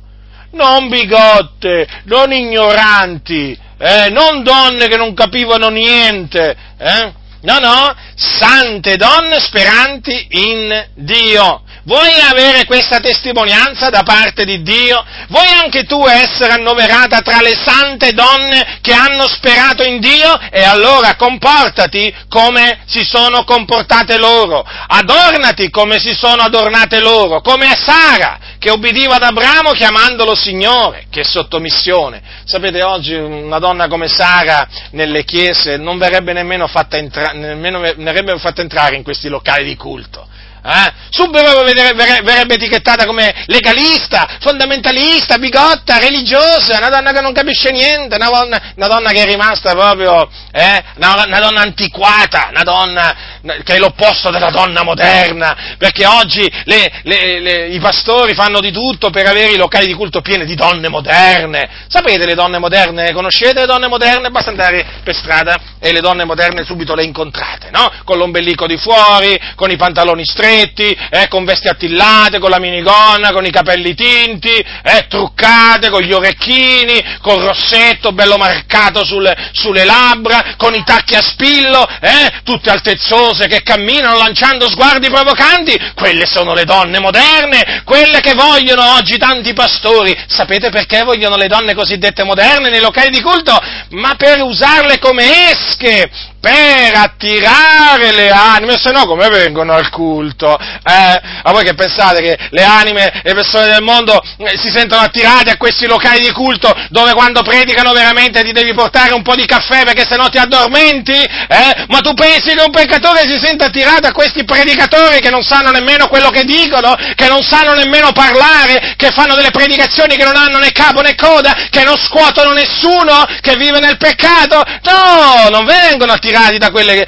non bigotte, non ignoranti, eh, non donne che non capivano niente, eh? no, no, sante donne speranti in Dio. Vuoi avere questa testimonianza da parte di Dio? Vuoi anche tu essere annoverata tra le sante donne che hanno sperato in Dio? E allora comportati come si sono comportate loro, adornati come si sono adornate loro, come a Sara che ubbidiva ad Abramo chiamandolo Signore, che sottomissione. Sapete, oggi una donna come Sara nelle chiese non verrebbe nemmeno fatta, entra- nemmeno verrebbe fatta entrare in questi locali di culto eh? subito verrebbe etichettata come legalista, fondamentalista, bigotta, religiosa, una donna che non capisce niente, una donna, una donna che è rimasta proprio, eh? una, una, donna antiquata, una donna, che è l'opposto della donna moderna, perché oggi le, le, le, i pastori fanno di tutto per avere i locali di culto pieni di donne moderne. Sapete le donne moderne? Conoscete le donne moderne? Basta andare per strada e le donne moderne subito le incontrate, no? Con l'ombelico di fuori, con i pantaloni stretti, eh, con vesti attillate, con la minigonna, con i capelli tinti, eh, truccate, con gli orecchini, col rossetto bello marcato sulle, sulle labbra, con i tacchi a spillo, eh, tutte altezzose che camminano lanciando sguardi provocanti. Quelle sono le donne moderne, quelle che vogliono oggi tanti pastori. Sapete perché vogliono le donne cosiddette moderne nei locali di culto? Ma per usarle come esche, per attirare le anime, se no come vengono al culto? Eh? A voi che pensate che le anime, le persone del mondo eh, si sentono attirate a questi locali di culto dove quando predicano veramente ti devi portare un po' di caffè perché se no ti addormenti? Eh? Ma tu pensi che un peccatore si senta attirato a questi predicatori che non sanno nemmeno quello che dicono, che non sanno nemmeno parlare, che fanno delle predicazioni che non hanno né capo né coda, che non scuotono nessuno, che vive nel peccato? No, non vengono attirati attirati da, quelle,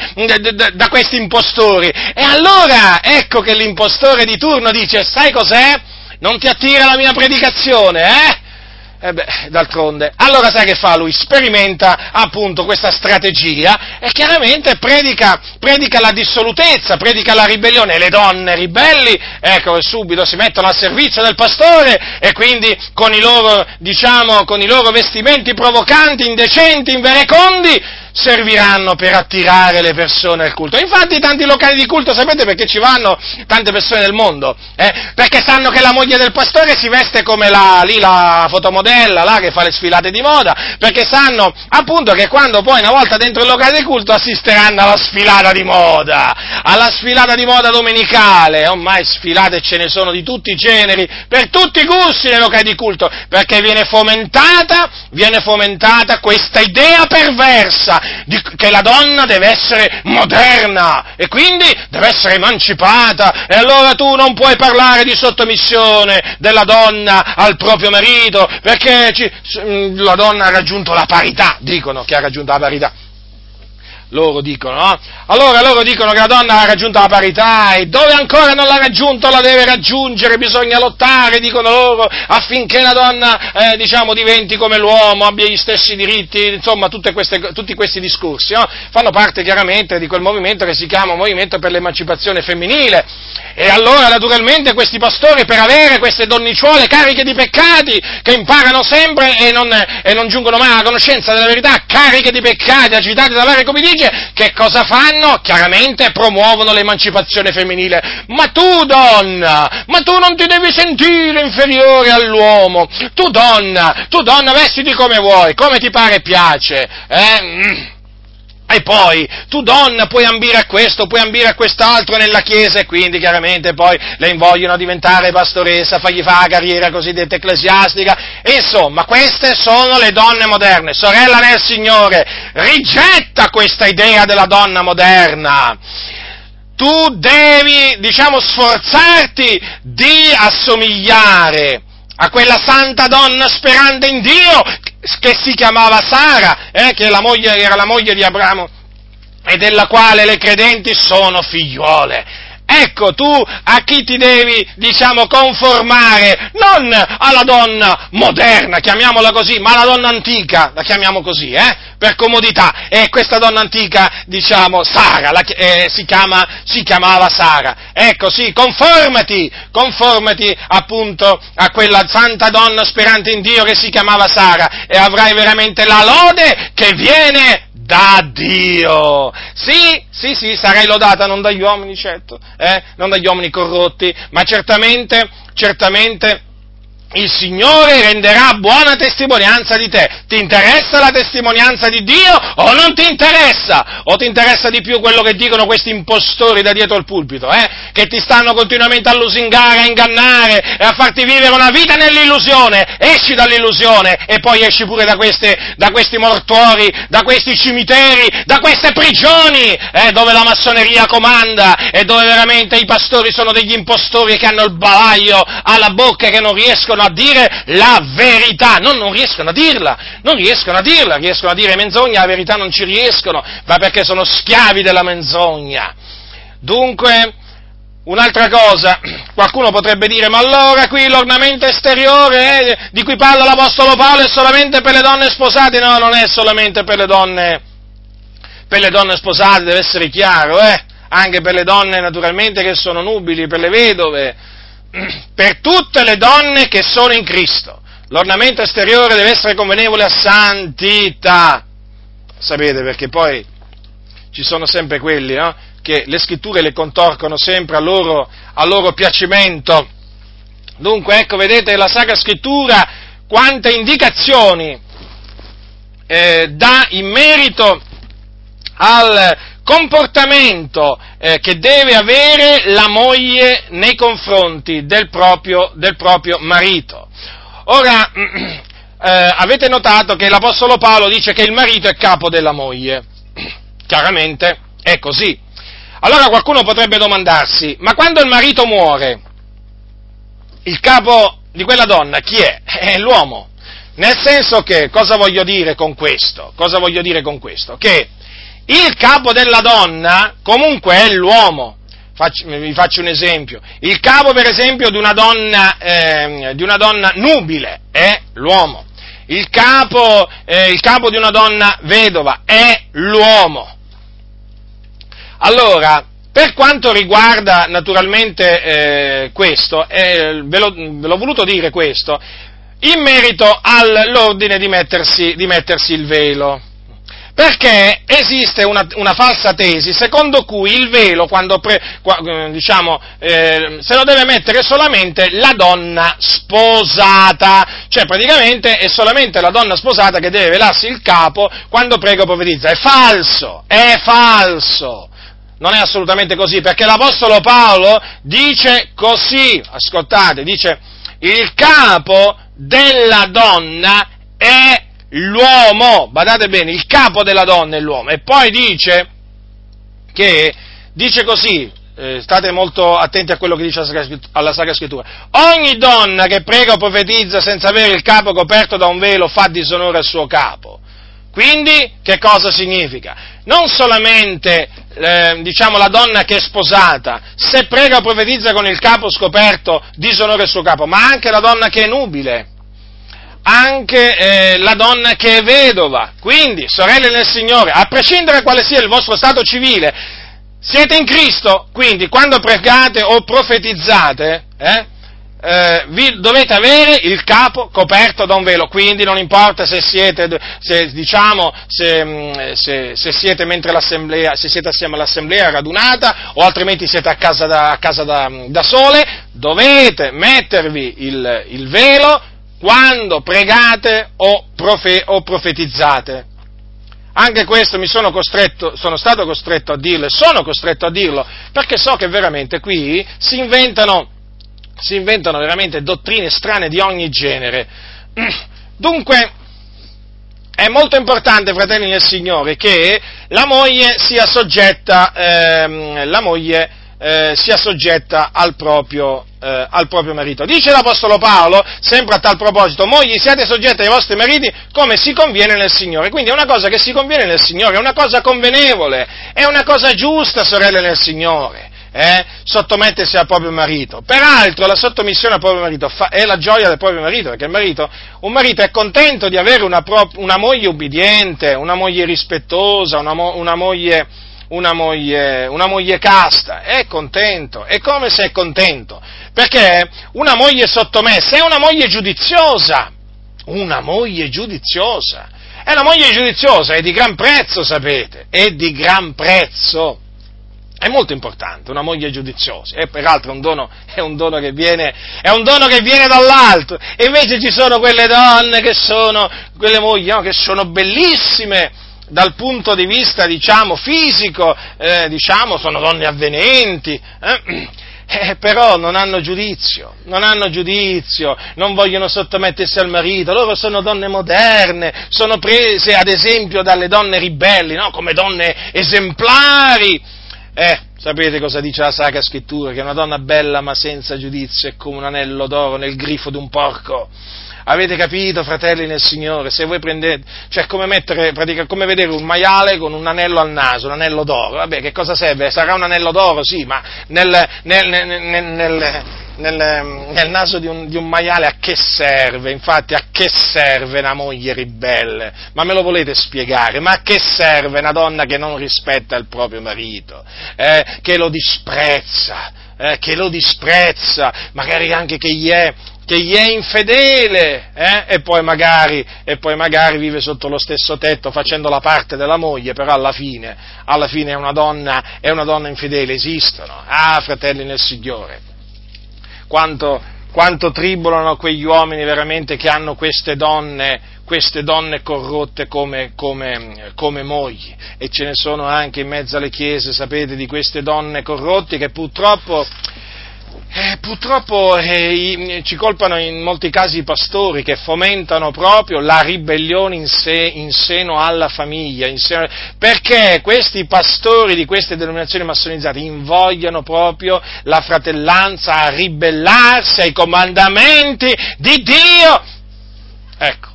da questi impostori. E allora ecco che l'impostore di turno dice, sai cos'è? Non ti attira la mia predicazione, eh? E eh beh, d'altronde. Allora sai che fa lui? Sperimenta appunto questa strategia e chiaramente predica, predica la dissolutezza, predica la ribellione. E le donne ribelli, ecco, subito si mettono al servizio del pastore e quindi con i loro, diciamo, con i loro vestimenti provocanti, indecenti, inverecondi, serviranno per attirare le persone al culto. Infatti tanti locali di culto, sapete perché ci vanno tante persone del mondo? Eh? Perché sanno che la moglie del pastore si veste come la, lì, la fotomodella, là, che fa le sfilate di moda, perché sanno appunto che quando poi una volta dentro il locale di culto assisteranno alla sfilata di moda, alla sfilata di moda domenicale, ormai sfilate ce ne sono di tutti i generi, per tutti i gusti nei locali di culto, perché viene fomentata, viene fomentata questa idea perversa di, che la donna deve essere moderna e quindi deve essere emancipata. E allora tu non puoi parlare di sottomissione della donna al proprio marito perché ci, la donna ha raggiunto la parità, dicono che ha raggiunto la parità loro dicono, no? Allora loro dicono che la donna ha raggiunto la parità e dove ancora non l'ha raggiunto la deve raggiungere, bisogna lottare, dicono loro, affinché la donna, eh, diciamo, diventi come l'uomo, abbia gli stessi diritti, insomma, queste, tutti questi discorsi, no? Fanno parte chiaramente di quel movimento che si chiama Movimento per l'Emancipazione Femminile. E allora, naturalmente, questi pastori, per avere queste donnicciuole cariche di peccati, che imparano sempre e non, e non giungono mai alla conoscenza della verità, cariche di peccati, agitate dall'aria come dice, famiglie, che cosa fanno? Chiaramente promuovono l'emancipazione femminile. Ma tu donna, ma tu non ti devi sentire inferiore all'uomo. Tu donna, tu donna vestiti come vuoi, come ti pare e piace. Eh? E poi, tu donna puoi ambire a questo, puoi ambire a quest'altro nella Chiesa e quindi chiaramente poi le invogliono a diventare pastoressa, fargli fare la carriera cosiddetta ecclesiastica. Insomma, queste sono le donne moderne. Sorella nel Signore, rigetta questa idea della donna moderna tu devi, diciamo, sforzarti di assomigliare a quella santa donna sperante in Dio che si chiamava Sara, eh, che la moglie, era la moglie di Abramo e della quale le credenti sono figliuole. Ecco tu a chi ti devi, diciamo, conformare, non alla donna moderna, chiamiamola così, ma alla donna antica, la chiamiamo così, eh, per comodità. E questa donna antica, diciamo, Sara, la, eh, si, chiama, si chiamava Sara. Ecco sì, conformati, conformati appunto a quella santa donna sperante in Dio che si chiamava Sara e avrai veramente la lode che viene da Dio. Sì, sì, sì, sarai lodata non dagli uomini, certo, eh? non dagli uomini corrotti, ma certamente, certamente il Signore renderà buona testimonianza di te. Ti interessa la testimonianza di Dio o non ti interessa? O ti interessa di più quello che dicono questi impostori da dietro il pulpito, eh? Che ti stanno continuamente a lusingare, a ingannare e a farti vivere una vita nell'illusione. Esci dall'illusione e poi esci pure da, queste, da questi mortuori, da questi cimiteri, da queste prigioni, eh? Dove la massoneria comanda e dove veramente i pastori sono degli impostori che hanno il bavaglio alla bocca e che non riescono riescono a dire la verità, non, non riescono a dirla, non riescono a dirla, riescono a dire menzogna, la verità non ci riescono, ma perché sono schiavi della menzogna. Dunque, un'altra cosa, qualcuno potrebbe dire, ma allora qui l'ornamento esteriore eh, di cui parla l'Apostolo Paolo è solamente per le donne sposate? No, non è solamente per le donne, per le donne sposate, deve essere chiaro, eh? Anche per le donne naturalmente che sono nubili, per le vedove, per tutte le donne che sono in Cristo. L'ornamento esteriore deve essere convenevole a santità. Sapete perché poi ci sono sempre quelli, no? Che le scritture le contorcono sempre a loro, a loro piacimento. Dunque, ecco, vedete la Sacra Scrittura quante indicazioni eh, dà in merito al comportamento eh, che deve avere la moglie nei confronti del proprio, del proprio marito. Ora, eh, avete notato che l'Apostolo Paolo dice che il marito è capo della moglie. Chiaramente è così. Allora qualcuno potrebbe domandarsi, ma quando il marito muore, il capo di quella donna chi è? È l'uomo. Nel senso che, cosa voglio dire con questo? Cosa voglio dire con questo? Che il capo della donna comunque è l'uomo. Vi faccio un esempio. Il capo, per esempio, di una donna, eh, di una donna nubile è l'uomo. Il capo, eh, il capo, di una donna vedova è l'uomo. Allora, per quanto riguarda naturalmente eh, questo, eh, ve, l'ho, ve, l'ho, voluto dire questo, in merito all'ordine di mettersi, di mettersi il velo. Perché esiste una, una, falsa tesi secondo cui il velo, quando pre, diciamo, eh, se lo deve mettere solamente la donna sposata, cioè praticamente è solamente la donna sposata che deve velarsi il capo quando prega o profetizza. È falso, è falso. Non è assolutamente così, perché l'Apostolo Paolo dice così, ascoltate, dice, il capo della donna è l'uomo, badate bene, il capo della donna è l'uomo, e poi dice che, dice così, eh, state molto attenti a quello che dice alla Sacra Scrittura, ogni donna che prega o profetizza senza avere il capo coperto da un velo fa disonore al suo capo. Quindi, che cosa significa? Non solamente, eh, diciamo, la donna che è sposata, se prega o profetizza con il capo scoperto, disonore al suo capo, ma anche la donna che è nubile anche eh, la donna che è vedova. Quindi, sorelle nel Signore, a prescindere quale sia il vostro stato civile, siete in Cristo, quindi quando pregate o profetizzate, eh, eh, vi dovete avere il capo coperto da un velo, quindi non importa se siete, se, diciamo, se, mm, se, se siete mentre l'assemblea, se siete assieme all'assemblea radunata o altrimenti siete a casa da, a casa da, da sole, dovete mettervi il, il velo quando pregate o, profe- o profetizzate. Anche questo mi sono, costretto, sono stato costretto a dirlo e sono costretto a dirlo perché so che veramente qui si inventano, si inventano veramente dottrine strane di ogni genere. Dunque, è molto importante, fratelli del Signore, che la moglie sia soggetta, ehm, la moglie eh, sia soggetta al proprio, eh, al proprio, marito. Dice l'Apostolo Paolo, sempre a tal proposito, mogli siate soggetti ai vostri mariti come si conviene nel Signore. Quindi è una cosa che si conviene nel Signore, è una cosa convenevole, è una cosa giusta, sorelle nel Signore. Eh, sottomettersi al proprio marito. Peraltro la sottomissione al proprio marito fa, è la gioia del proprio marito, perché marito, un marito è contento di avere una, pro, una moglie ubbidiente, una moglie rispettosa, una, una moglie una moglie, una moglie casta, è contento, è come se è contento, perché una moglie sottomessa è una moglie giudiziosa, una moglie giudiziosa, è una moglie giudiziosa, è di gran prezzo, sapete, è di gran prezzo. È molto importante, una moglie giudiziosa, e peraltro un dono, è un dono, che, viene, è un dono che viene dall'alto, e invece ci sono quelle donne che sono, quelle mogli no, che sono bellissime, dal punto di vista, diciamo, fisico, eh, diciamo, sono donne avvenenti, eh, eh, però non hanno giudizio, non hanno giudizio, non vogliono sottomettersi al marito, loro sono donne moderne, sono prese ad esempio dalle donne ribelli, no? come donne esemplari. Eh, sapete cosa dice la Sacra Scrittura? Che una donna bella ma senza giudizio è come un anello d'oro nel grifo di un porco. Avete capito, fratelli nel Signore? Se voi prendete, cioè come mettere, come vedere un maiale con un anello al naso, un anello d'oro. Vabbè, che cosa serve? Sarà un anello d'oro, sì, ma nel, nel nel, nel, naso di un, di un, maiale a che serve? Infatti a che serve una moglie ribelle? Ma me lo volete spiegare? Ma a che serve una donna che non rispetta il proprio marito? Eh, che lo disprezza? Eh, che lo disprezza? Magari anche che gli è che gli è infedele eh? e, poi magari, e, poi magari, vive sotto lo stesso tetto facendo la parte della moglie, però alla fine, alla fine è, una donna, è una donna infedele, esistono. Ah, fratelli nel Signore, quanto, quanto tribolano quegli uomini veramente che hanno queste donne, queste donne corrotte come, come, come, mogli. E ce ne sono anche in mezzo alle chiese, sapete, di queste donne corrotte che purtroppo eh, purtroppo eh, ci colpano in molti casi i pastori che fomentano proprio la ribellione in, sé, in seno alla famiglia, seno, perché questi pastori di queste denominazioni massonizzate invogliano proprio la fratellanza a ribellarsi ai comandamenti di Dio. Ecco,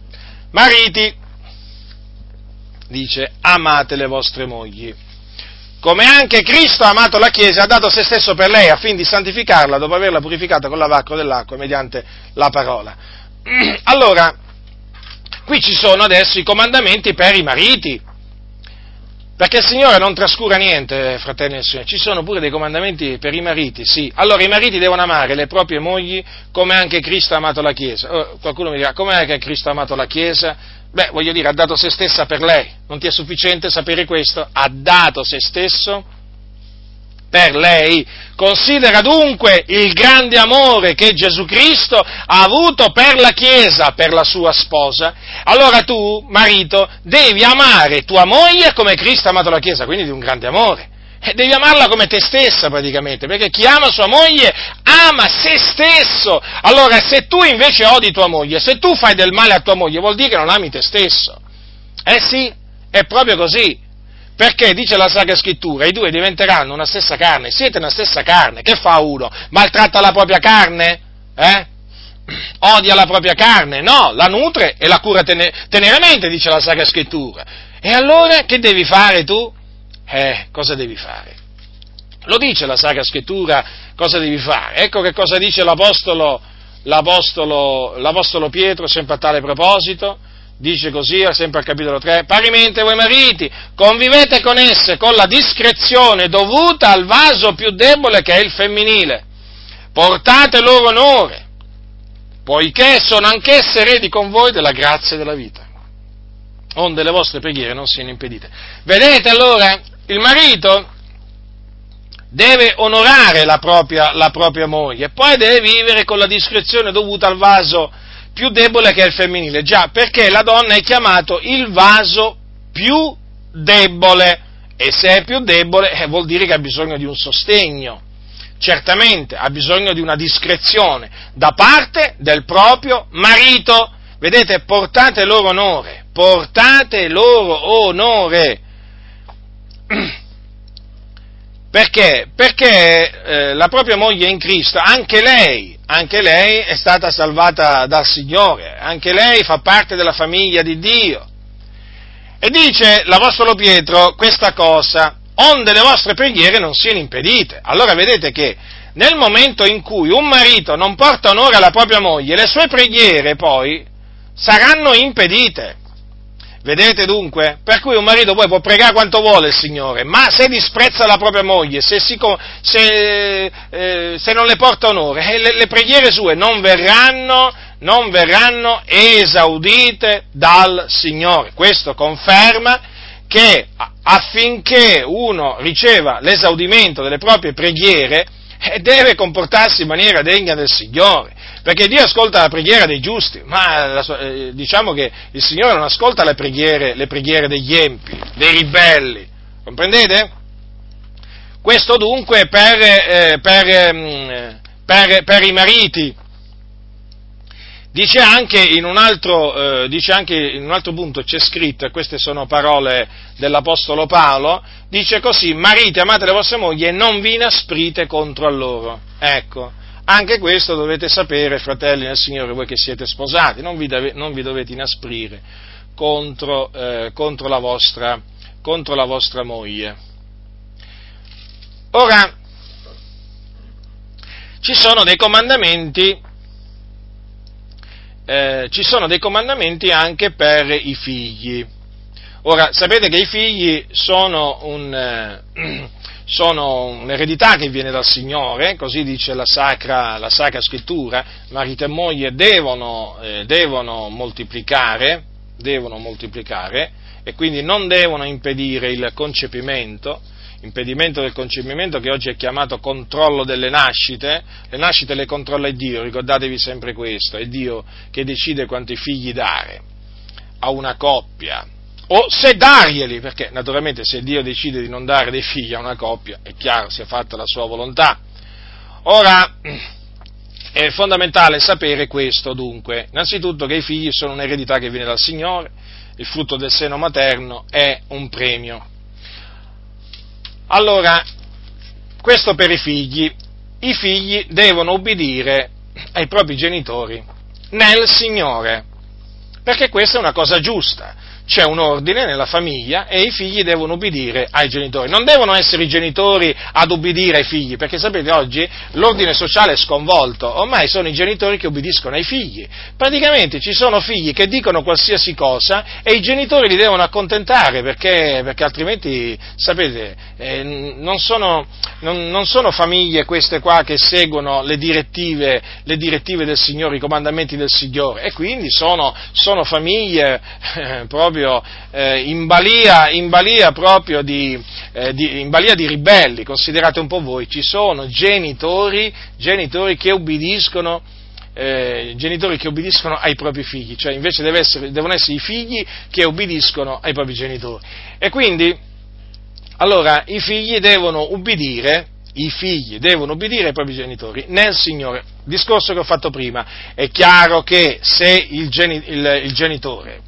mariti, dice, amate le vostre mogli come anche Cristo ha amato la Chiesa e ha dato se stesso per lei affin di santificarla dopo averla purificata con l'avacro dell'acqua mediante la parola. Allora, qui ci sono adesso i comandamenti per i mariti, perché il Signore non trascura niente, fratelli e sorelle, ci sono pure dei comandamenti per i mariti, sì. Allora i mariti devono amare le proprie mogli come anche Cristo ha amato la Chiesa. Oh, qualcuno mi dirà, com'è che Cristo ha amato la Chiesa? Beh, voglio dire, ha dato se stessa per lei. Non ti è sufficiente sapere questo? Ha dato se stesso per lei. Considera dunque il grande amore che Gesù Cristo ha avuto per la Chiesa, per la sua sposa. Allora tu, marito, devi amare tua moglie come Cristo ha amato la Chiesa, quindi di un grande amore. E devi amarla come te stessa praticamente, perché chi ama sua moglie ama se stesso. Allora se tu invece odi tua moglie, se tu fai del male a tua moglie, vuol dire che non ami te stesso. Eh sì, è proprio così. Perché dice la Sacra Scrittura, i due diventeranno una stessa carne, siete una stessa carne. Che fa uno? Maltratta la propria carne? Eh? Odia la propria carne? No, la nutre e la cura teneramente, dice la Sacra Scrittura. E allora che devi fare tu? eh, cosa devi fare? Lo dice la Sacra Scrittura, cosa devi fare? Ecco che cosa dice l'Apostolo, l'Apostolo, l'Apostolo Pietro, sempre a tale proposito, dice così, sempre al capitolo 3, parimente voi mariti, convivete con esse con la discrezione dovuta al vaso più debole che è il femminile, portate loro onore, poiché sono anch'esse eredi con voi della grazia e della vita, onde le vostre preghiere non siano impedite. Vedete allora? il marito deve onorare la propria, la propria moglie, poi deve vivere con la discrezione dovuta al vaso più debole che il femminile, già perché la donna è chiamato il vaso più debole e se è più debole eh, vuol dire che ha bisogno di un sostegno, certamente ha bisogno di una discrezione da parte del proprio marito. Vedete, portate loro onore, portate loro onore. Perché? Perché eh, la propria moglie in Cristo, anche lei, anche lei è stata salvata dal Signore, anche lei fa parte della famiglia di Dio. E dice l'Apostolo Pietro questa cosa, onde le vostre preghiere non siano impedite. Allora vedete che nel momento in cui un marito non porta onore alla propria moglie, le sue preghiere poi saranno impedite. Vedete dunque? Per cui un marito poi può pregare quanto vuole il Signore, ma se disprezza la propria moglie, se, si, se, eh, se non le porta onore, eh, le, le, preghiere sue non verranno, non verranno esaudite dal Signore. Questo conferma che affinché uno riceva l'esaudimento delle proprie preghiere, eh, deve comportarsi in maniera degna del Signore perché Dio ascolta la preghiera dei giusti, ma la, eh, diciamo che il Signore non ascolta le preghiere, le preghiere degli empi, dei ribelli, comprendete? Questo dunque per, eh, per, eh, per, per, i mariti. Dice anche, in un altro, eh, dice anche in un altro punto, c'è scritto, queste sono parole dell'Apostolo Paolo, dice così, mariti amate le vostre mogli e non vi inasprite contro loro. Ecco, Anche questo dovete sapere, fratelli nel Signore, voi che siete sposati, non vi, deve, non vi dovete inasprire contro, eh, contro, la vostra, contro la vostra moglie. Ora, ci sono dei comandamenti, eh, ci sono dei comandamenti anche per i figli. Ora, sapete che i figli sono, un, eh, sono un'eredità che viene dal Signore, così dice la Sacra, la sacra Scrittura, marito e moglie devono, eh, devono moltiplicare, devono moltiplicare e quindi non devono impedire il concepimento, impedimento del concepimento che oggi è chiamato controllo delle nascite, le nascite le controlla Dio, ricordatevi sempre questo, è Dio che decide quanti figli dare a una coppia, o se darglieli, perché naturalmente se Dio decide di non dare dei figli a una coppia, è chiaro, sia fatta la sua volontà. Ora, è fondamentale sapere questo dunque, innanzitutto che i figli sono un'eredità che viene dal Signore, il frutto del seno materno è un premio. Allora, questo per i figli. I figli devono ubbidire ai propri genitori nel Signore, perché questa è una cosa giusta c'è un ordine nella famiglia e i figli devono ubbidire ai genitori. Non devono essere i genitori ad ubbidire ai figli, perché sapete oggi l'ordine sociale è sconvolto, ormai sono i genitori che ubbidiscono ai figli. Praticamente ci sono figli che dicono qualsiasi cosa e i genitori li devono accontentare, perché, perché altrimenti, sapete, eh, non, sono, non, non, sono, famiglie queste qua che seguono le direttive, le direttive del Signore, i comandamenti del Signore, e quindi sono, sono famiglie eh, proprio proprio eh, in, balia, in, balia, proprio di, eh, di, in balia di ribelli, considerate un po' voi, ci sono genitori, genitori che obbediscono eh, genitori che obbediscono ai propri figli, cioè invece essere, devono essere i figli che obbediscono ai propri genitori. E quindi, allora, i figli devono ubbidire, i figli devono obbedire ai propri genitori nel Signore. Discorso che ho fatto prima, è chiaro che se il, geni, il, il genitore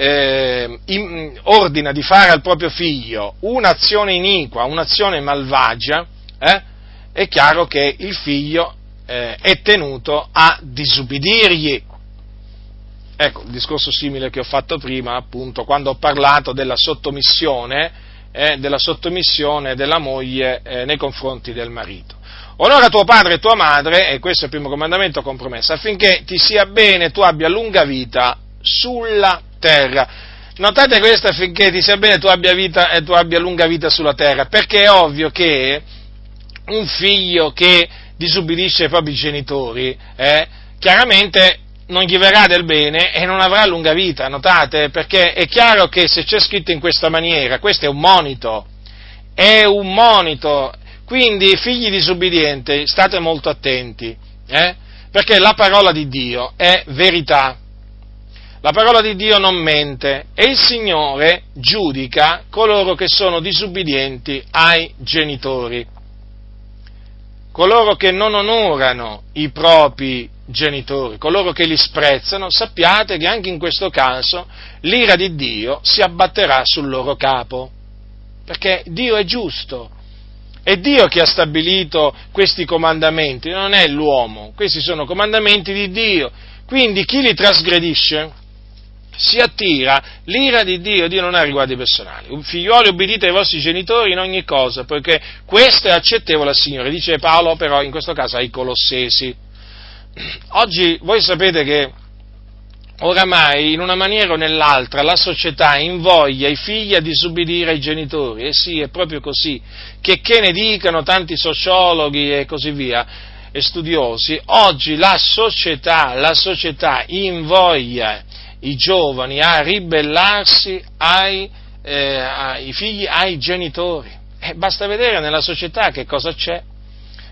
eh, in, ordina di fare al proprio figlio un'azione iniqua, un'azione malvagia, eh, è chiaro che il figlio eh, è tenuto a disubbidirgli. Ecco, il discorso simile che ho fatto prima, appunto, quando ho parlato della sottomissione, eh, della sottomissione della moglie eh, nei confronti del marito. Onora tuo padre e tua madre, e questo è il primo comandamento compromesso, affinché ti sia bene e tu abbia lunga vita sulla terra. Notate questo affinché ti sia bene tu abbia vita e tu abbia lunga vita sulla terra, perché è ovvio che un figlio che disubbidisce ai propri genitori, eh, chiaramente non gli verrà del bene e non avrà lunga vita, notate? Perché è chiaro che se c'è scritto in questa maniera, questo è un monito, è un monito, quindi figli disubbidienti, state molto attenti, eh? perché la parola di Dio è verità, la parola di Dio non mente e il Signore giudica coloro che sono disubbidienti ai genitori, coloro che non onorano i propri genitori, coloro che li sprezzano, sappiate che anche in questo caso l'ira di Dio si abbatterà sul loro capo, perché Dio è giusto. È Dio che ha stabilito questi comandamenti, non è l'uomo. Questi sono comandamenti di Dio. Quindi chi li trasgredisce si attira l'ira di Dio, Dio non ha riguardi personali. Figliuoli, obbedite ai vostri genitori in ogni cosa, poiché questo è accettevole al Signore, dice Paolo però in questo caso ai Colossesi. Oggi voi sapete che oramai in una maniera o nell'altra la società invoglia i figli a disubbidire ai genitori, e sì, è proprio così, che, che ne dicano tanti sociologhi e così via, e studiosi, oggi la società, la società invoglia i giovani a ribellarsi ai, eh, ai figli, ai genitori. E basta vedere nella società che cosa c'è.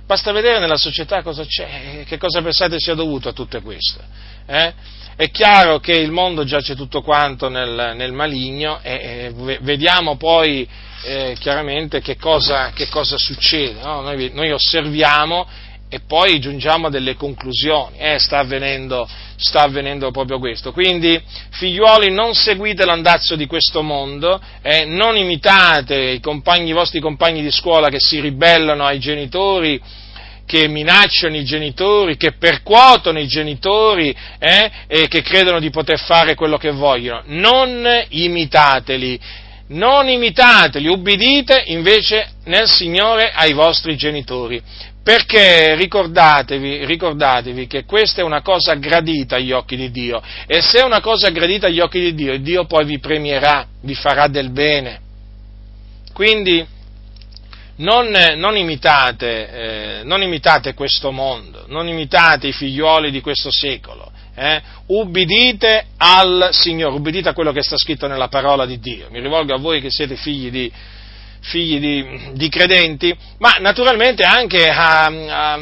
Basta vedere nella società cosa c'è, che cosa pensate sia dovuto a tutte queste. Eh? È chiaro che il mondo giace tutto quanto nel, nel maligno e, e, vediamo poi eh, chiaramente che cosa, che cosa succede. No? Noi, noi osserviamo e poi giungiamo a delle conclusioni. Eh, sta, avvenendo, sta, avvenendo, proprio questo. Quindi, figliuoli, non seguite l'andazzo di questo mondo, eh, non imitate i, compagni, i vostri compagni di scuola che si ribellano ai genitori, che minacciano i genitori, che percuotono i genitori eh, e che credono di poter fare quello che vogliono. Non imitateli, non imitateli, ubbidite invece nel Signore ai vostri genitori. Perché ricordatevi, ricordatevi che questa è una cosa gradita agli occhi di Dio e se è una cosa gradita agli occhi di Dio, Dio poi vi premierà, vi farà del bene. Quindi non, non, imitate, eh, non, imitate, questo mondo, non imitate i figlioli di questo secolo, eh? ubbidite al Signore, ubbidite a quello che sta scritto nella parola di Dio. Mi rivolgo a voi che siete figli di, figli di, di credenti, ma naturalmente anche a, a,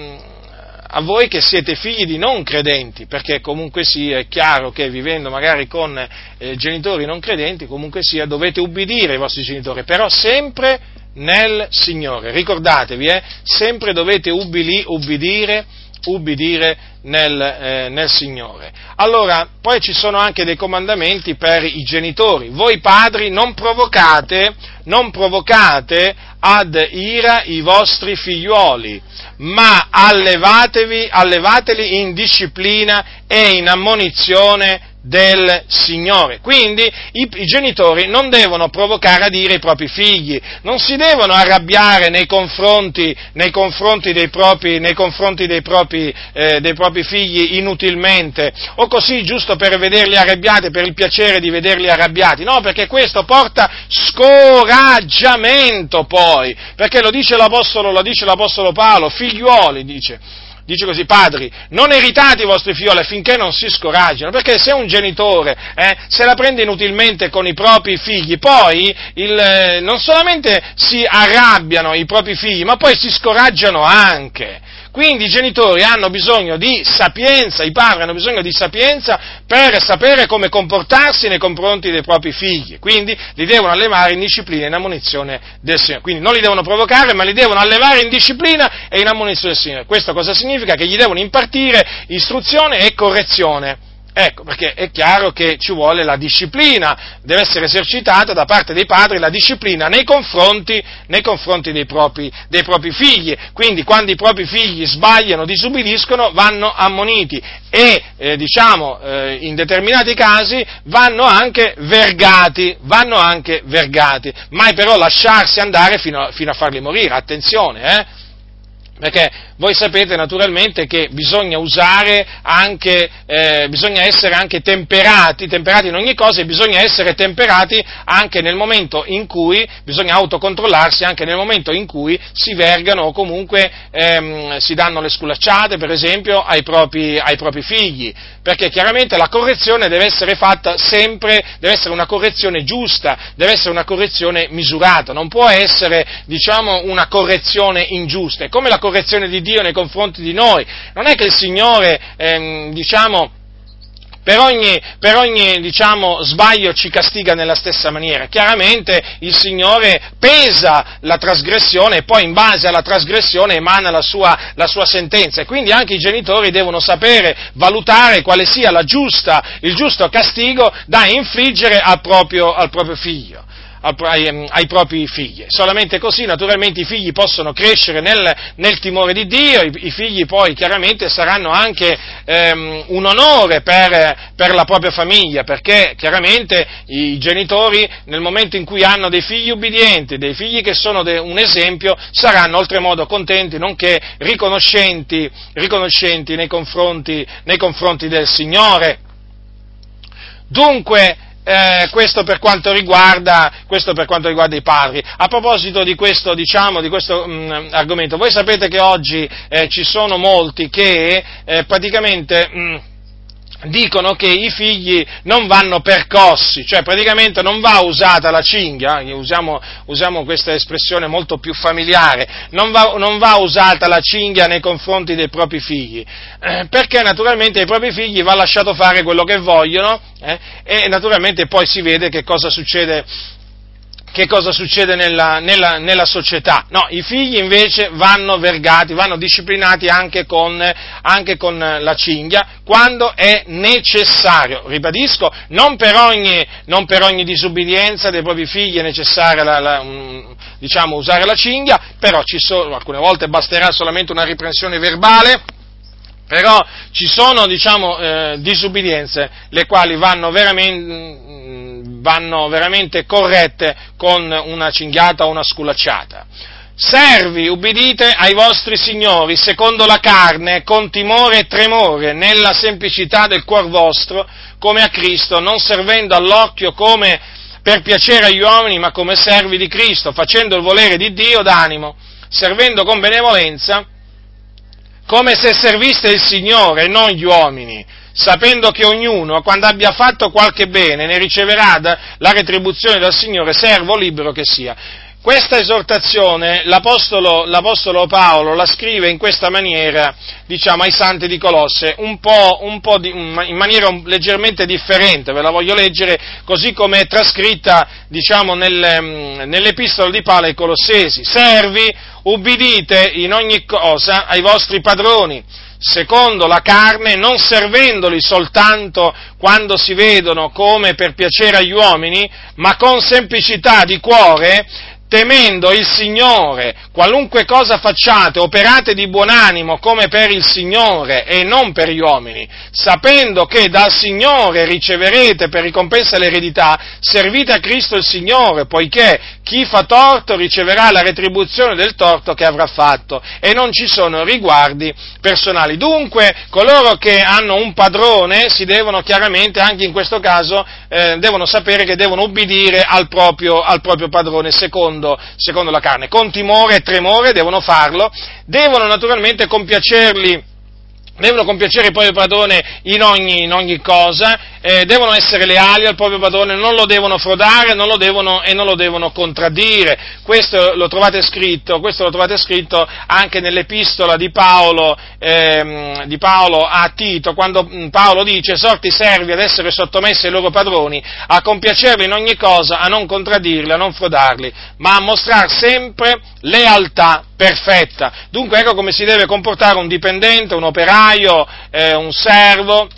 a, voi che siete figli di non credenti, perché comunque sia è chiaro che vivendo magari con eh, genitori non credenti, comunque sia dovete ubbidire ai vostri genitori, però sempre nel Signore. Ricordatevi, eh, sempre dovete ubbili, ubbidire, ubbidire nel, eh, nel, Signore. Allora, poi ci sono anche dei comandamenti per i genitori. Voi padri non provocate, non provocate ad ira i vostri figliuoli, ma allevatevi, allevateli in disciplina e in ammonizione del Signore. Quindi i, i, genitori non devono provocare a dire i propri figli, non si devono arrabbiare nei confronti, nei confronti, dei, propri, nei confronti dei, propri, eh, dei, propri, figli inutilmente, o così giusto per vederli arrabbiati, per il piacere di vederli arrabbiati, no, perché questo porta scoraggiamento poi, perché lo dice l'Apostolo, lo dice l'Apostolo Paolo, figliuoli, dice, dice così, padri, non eritate i vostri figlioli affinché non si scoraggino, perché se un genitore eh, se la prende inutilmente con i propri figli, poi il, eh, non solamente si arrabbiano i propri figli, ma poi si scoraggiano anche. Quindi i genitori hanno bisogno di sapienza, i padri hanno bisogno di sapienza per sapere come comportarsi nei confronti dei propri figli, quindi li devono allevare in disciplina e in ammonizione del Signore. Quindi non li devono provocare, ma li devono allevare in disciplina e in ammonizione del Signore. Questo cosa significa? Che gli devono impartire istruzione e correzione Ecco, perché è chiaro che ci vuole la disciplina, deve essere esercitata da parte dei padri la disciplina nei confronti, nei confronti dei, propri, dei, propri, figli. Quindi quando i propri figli sbagliano, disubbidiscono, vanno ammoniti e, eh, diciamo, eh, in determinati casi vanno anche vergati, vanno anche vergati. Mai però lasciarsi andare fino a, fino a farli morire, attenzione, eh? Perché voi sapete naturalmente che bisogna usare anche, eh, bisogna essere anche temperati, temperati in ogni cosa e bisogna essere temperati anche nel momento in cui, bisogna autocontrollarsi anche nel momento in cui si vergano o comunque ehm, si danno le sculacciate, per esempio, ai propri, ai propri figli. Perché chiaramente la correzione deve essere fatta sempre, deve essere una correzione giusta, deve essere una correzione misurata, non può essere, diciamo, una correzione ingiusta. È come la correzione di Dio nei confronti di noi. Non è che il Signore, ehm, diciamo, per ogni, per ogni diciamo, sbaglio ci castiga nella stessa maniera. Chiaramente il Signore pesa la trasgressione e poi in base alla trasgressione emana la sua, la sua sentenza. E quindi anche i genitori devono sapere valutare quale sia giusta, il giusto castigo da infliggere al proprio, al proprio figlio ai, ehm, ai, propri figli. Solamente così naturalmente i figli possono crescere nel, nel timore di Dio, i, i, figli poi chiaramente saranno anche ehm, un onore per, per, la propria famiglia, perché chiaramente i genitori nel momento in cui hanno dei figli ubbidienti, dei figli che sono de, un esempio, saranno oltremodo contenti, nonché riconoscenti, riconoscenti nei, confronti, nei confronti del Signore. Dunque, eh, questo, per riguarda, questo, per quanto riguarda, i padri. A proposito di questo, diciamo, di questo mh, mm, argomento, voi sapete che oggi eh, ci sono molti che eh, praticamente... Mh, mm, dicono che i figli non vanno percossi, cioè praticamente non va usata la cinghia, eh, usiamo, usiamo questa espressione molto più familiare, non va, non va, usata la cinghia nei confronti dei propri figli, eh, perché naturalmente ai propri figli va lasciato fare quello che vogliono eh, e naturalmente poi si vede che cosa succede che cosa succede nella, nella, nella, società. No, i figli invece vanno vergati, vanno disciplinati anche con, anche con, la cinghia quando è necessario. Ribadisco, non per ogni, non per ogni disubbidienza dei propri figli è necessaria la, la, diciamo, usare la cinghia, però sono, alcune volte basterà solamente una riprensione verbale, però ci sono, diciamo, eh, disubbidienze le quali vanno veramente, vanno veramente corrette con una cinghiata o una sculacciata. Servi, ubbidite ai vostri signori secondo la carne, con timore e tremore, nella semplicità del cuor vostro, come a Cristo, non servendo all'occhio come per piacere agli uomini, ma come servi di Cristo, facendo il volere di Dio d'animo, servendo con benevolenza, come se serviste il Signore e non gli uomini, sapendo che ognuno, quando abbia fatto qualche bene, ne riceverà la retribuzione dal Signore, servo libero che sia. Questa esortazione l'Apostolo, l'Apostolo, Paolo la scrive in questa maniera, diciamo, ai santi di Colosse, un po', un po di, in maniera leggermente differente, ve la voglio leggere così come è trascritta, diciamo, nel, mm, nell'epistola di Paolo ai Colossesi. Servi, ubbidite in ogni cosa ai vostri padroni, secondo la carne, non servendoli soltanto quando si vedono come per piacere agli uomini, ma con semplicità di cuore, temendo il Signore, qualunque cosa facciate, operate di buon animo come per il Signore e non per gli uomini, sapendo che dal Signore riceverete per ricompensa l'eredità, servite a Cristo il Signore, poiché chi fa torto riceverà la retribuzione del torto che avrà fatto e non ci sono riguardi personali. Dunque, coloro che hanno un padrone si devono chiaramente, anche in questo caso, eh, devono sapere che devono ubbidire al proprio, al proprio padrone secondo, secondo la carne. Con timore e tremore devono farlo, devono naturalmente compiacerli devono compiacere il proprio padrone in ogni, in ogni cosa, eh, devono essere leali al proprio padrone, non lo devono frodare non lo devono, e non lo devono contraddire. Questo lo trovate scritto, lo trovate scritto anche nell'epistola di Paolo, ehm, di Paolo, a Tito, quando mm, Paolo dice sorti servi ad essere sottomessi ai loro padroni, a compiacerli in ogni cosa, a non contraddirli, a non frodarli, ma a mostrare sempre lealtà perfetta. Dunque ecco come si deve comportare un dipendente, un operaio, eh, un servo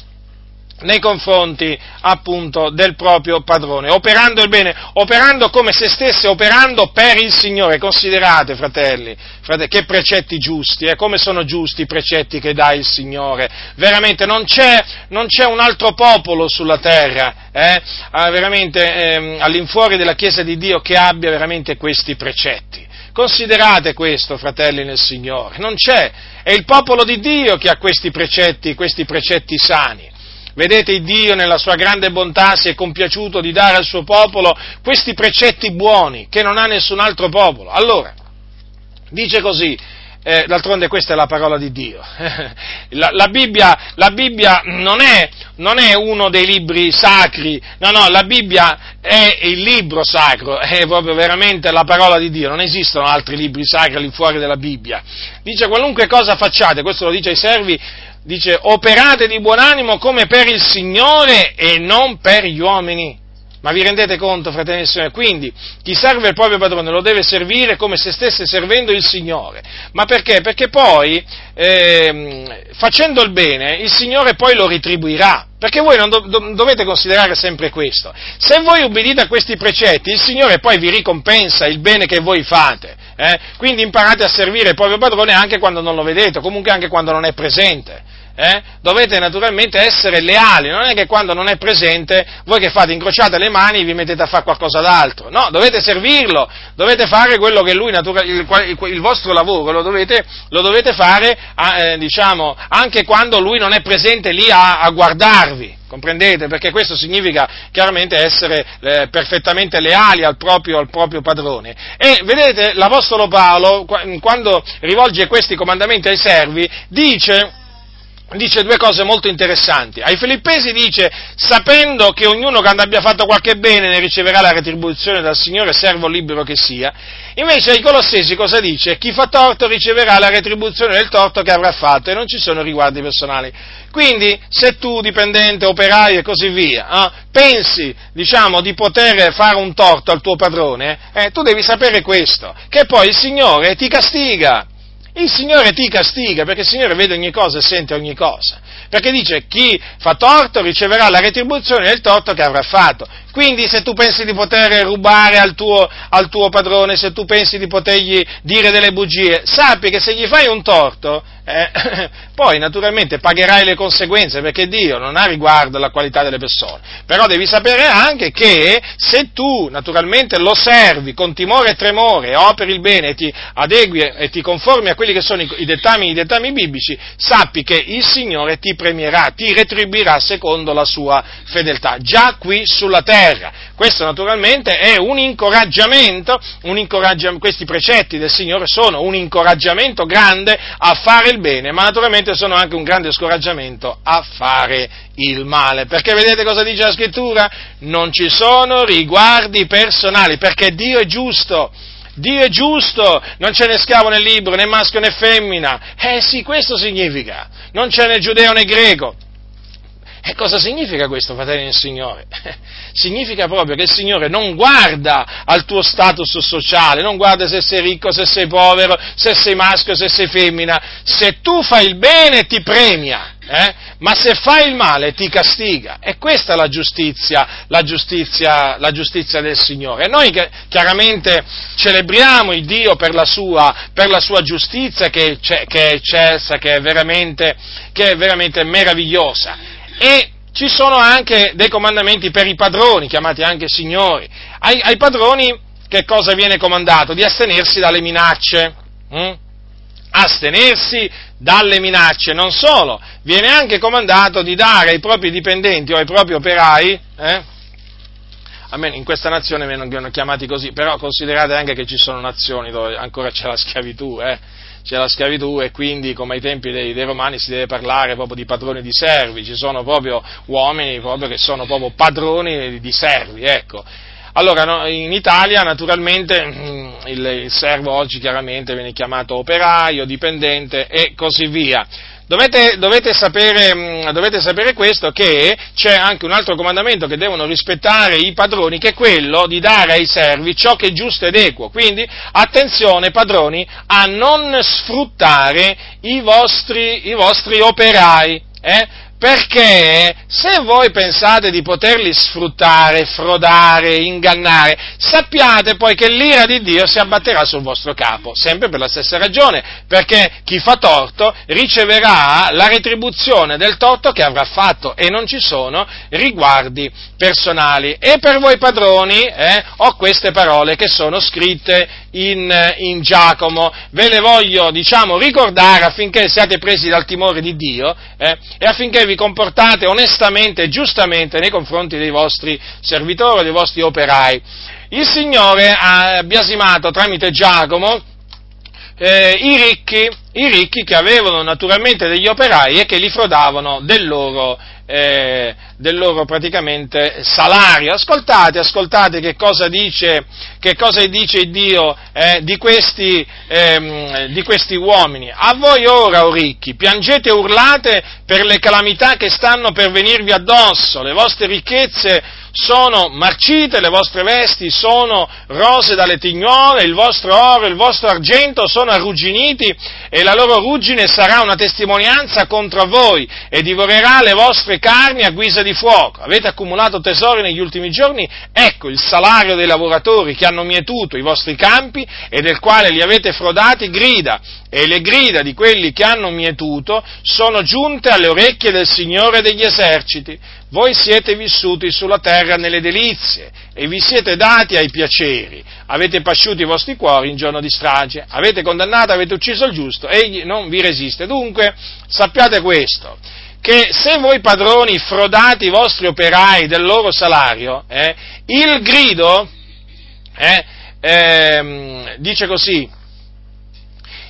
nei confronti appunto del proprio padrone, operando il bene, operando come se stesse operando per il Signore. Considerate, fratelli, fratelli che precetti giusti, eh, come sono giusti i precetti che dà il Signore. Veramente non c'è, non c'è un altro popolo sulla terra, eh, veramente eh, all'infuori della Chiesa di Dio che abbia veramente questi precetti. Considerate questo, fratelli nel Signore, non c'è, è il popolo di Dio che ha questi precetti, questi precetti sani. Vedete, Dio nella sua grande bontà si è compiaciuto di dare al suo popolo questi precetti buoni che non ha nessun altro popolo. Allora, dice così, eh, d'altronde questa è la parola di Dio. la, la, Bibbia, la Bibbia non, è, non, è, uno dei libri sacri, no, no, la Bibbia è il libro sacro, è proprio veramente la parola di Dio, non esistono altri libri sacri all'infuori della Bibbia. Dice qualunque cosa facciate, questo lo dice ai servi, dice operate di buon animo come per il Signore e non per gli uomini ma vi rendete conto, fratelli e sorelle? Quindi chi serve il proprio padrone lo deve servire come se stesse servendo il Signore. Ma perché? Perché poi, eh, facendo il bene, il Signore poi lo ritribuirà. Perché voi non do- dovete considerare sempre questo. Se voi ubbidite a questi precetti, il Signore poi vi ricompensa il bene che voi fate. Eh? Quindi imparate a servire il proprio padrone anche quando non lo vedete, o comunque anche quando non è presente eh, dovete naturalmente essere leali, non è che quando non è presente voi che fate incrociate le mani vi mettete a fare qualcosa d'altro, no, dovete servirlo, dovete fare quello che lui, natura, il, il, il, vostro lavoro lo dovete, lo dovete fare eh, diciamo, anche quando lui non è presente lì a, a guardarvi. Comprendete? Perché questo significa chiaramente essere eh, perfettamente leali al proprio, al proprio, padrone. E vedete, l'Apostolo Paolo, quando rivolge questi comandamenti ai servi, dice dice due cose molto interessanti. Ai Filippesi dice, sapendo che ognuno quando abbia fatto qualche bene ne riceverà la retribuzione dal Signore, servo libero che sia. Invece ai Colossesi cosa dice? Chi fa torto riceverà la retribuzione del torto che avrà fatto e non ci sono riguardi personali. Quindi, se tu, dipendente, operaio e così via, eh, pensi, diciamo, di poter fare un torto al tuo padrone, eh, tu devi sapere questo, che poi il Signore ti castiga il Signore ti castiga perché il Signore vede ogni cosa e sente ogni cosa. Perché dice chi fa torto riceverà la retribuzione del torto che avrà fatto. Quindi se tu pensi di poter rubare al tuo, al tuo padrone, se tu pensi di potergli dire delle bugie, sappi che se gli fai un torto, eh, poi naturalmente pagherai le conseguenze perché Dio non ha riguardo alla qualità delle persone. Però devi sapere anche che se tu naturalmente lo servi con timore e tremore, operi il bene e ti adegui e ti conformi a quelli che sono i, dettami, i dettami biblici, sappi che il Signore ti premierà, ti retribuirà secondo la sua fedeltà, già qui sulla terra. Questo naturalmente è un incoraggiamento, un incoraggiamento questi precetti del Signore sono un incoraggiamento grande a fare il bene, ma naturalmente sono anche un grande scoraggiamento a fare il male. Perché vedete cosa dice la scrittura? Non ci sono riguardi personali, perché Dio è giusto. Dio è giusto, non c'è né schiavo né libro, né maschio né femmina. Eh sì, questo significa. Non c'è né giudeo né greco. E cosa significa questo, fratelli del Signore? significa proprio che il Signore non guarda al tuo status sociale, non guarda se sei ricco, se sei povero, se sei maschio, se sei femmina. Se tu fai il bene ti premia, eh? ma se fai il male ti castiga. E questa è la giustizia, la giustizia, la giustizia del Signore. E noi chiaramente celebriamo il Dio per la sua, per la sua giustizia che, che, è eccelsa, che è veramente, che è veramente meravigliosa. E ci sono anche dei comandamenti per i padroni, chiamati anche signori. Ai, ai padroni che cosa viene comandato? Di astenersi dalle minacce. Hm? Astenersi dalle minacce, non solo, viene anche comandato di dare ai propri dipendenti o ai propri operai, eh? almeno in questa nazione vengono chiamati così, però considerate anche che ci sono nazioni dove ancora c'è la schiavitù, eh? C'è la schiavitù e quindi come ai tempi dei, dei, romani si deve parlare proprio di padroni di servi, ci sono proprio uomini proprio che sono proprio padroni di servi, ecco. Allora, no, in Italia naturalmente mm, il, il servo oggi chiaramente viene chiamato operaio, dipendente e così via. Dovete, dovete, sapere, mm, dovete, sapere, questo, che c'è anche un altro comandamento che devono rispettare i padroni, che è quello di dare ai servi ciò che è giusto ed equo. Quindi, attenzione padroni a non sfruttare i vostri, i vostri operai. Eh? Perché se voi pensate di poterli sfruttare, frodare, ingannare, sappiate poi che l'ira di Dio si abbatterà sul vostro capo, sempre per la stessa ragione, perché chi fa torto riceverà la retribuzione del torto che avrà fatto e non ci sono riguardi personali. E per voi padroni eh, ho queste parole che sono scritte in, in, Giacomo, ve le voglio diciamo ricordare affinché siate presi dal timore di Dio eh, e affinché vi comportate onestamente e giustamente nei confronti dei vostri servitori, dei vostri operai. Il Signore ha biasimato tramite Giacomo eh, i, ricchi, i ricchi che avevano naturalmente degli operai e che li frodavano del loro eh, del loro praticamente salario. Ascoltate, ascoltate che cosa dice, che cosa dice Dio eh, di, questi, ehm, di, questi, uomini. A voi ora, o ricchi, piangete e urlate per le calamità che stanno per venirvi addosso, le vostre ricchezze sono marcite, le vostre vesti sono rose dalle tignuole, il vostro oro e il vostro argento sono arrugginiti e la loro ruggine sarà una testimonianza contro voi e divorerà le vostre carni a guisa di fuoco. Avete accumulato tesori negli ultimi giorni? Ecco il salario dei lavoratori che hanno mietuto i vostri campi e del quale li avete frodati grida e le grida di quelli che hanno mietuto sono giunte alle orecchie del Signore degli eserciti. Voi siete vissuti sulla terra nelle delizie e vi siete dati ai piaceri. Avete pasciuto i vostri cuori in giorno di strage, avete condannato, avete ucciso il giusto, egli non vi resiste. Dunque, sappiate questo, che se voi padroni frodate i vostri operai del loro salario, eh, il grido, eh, eh, dice così,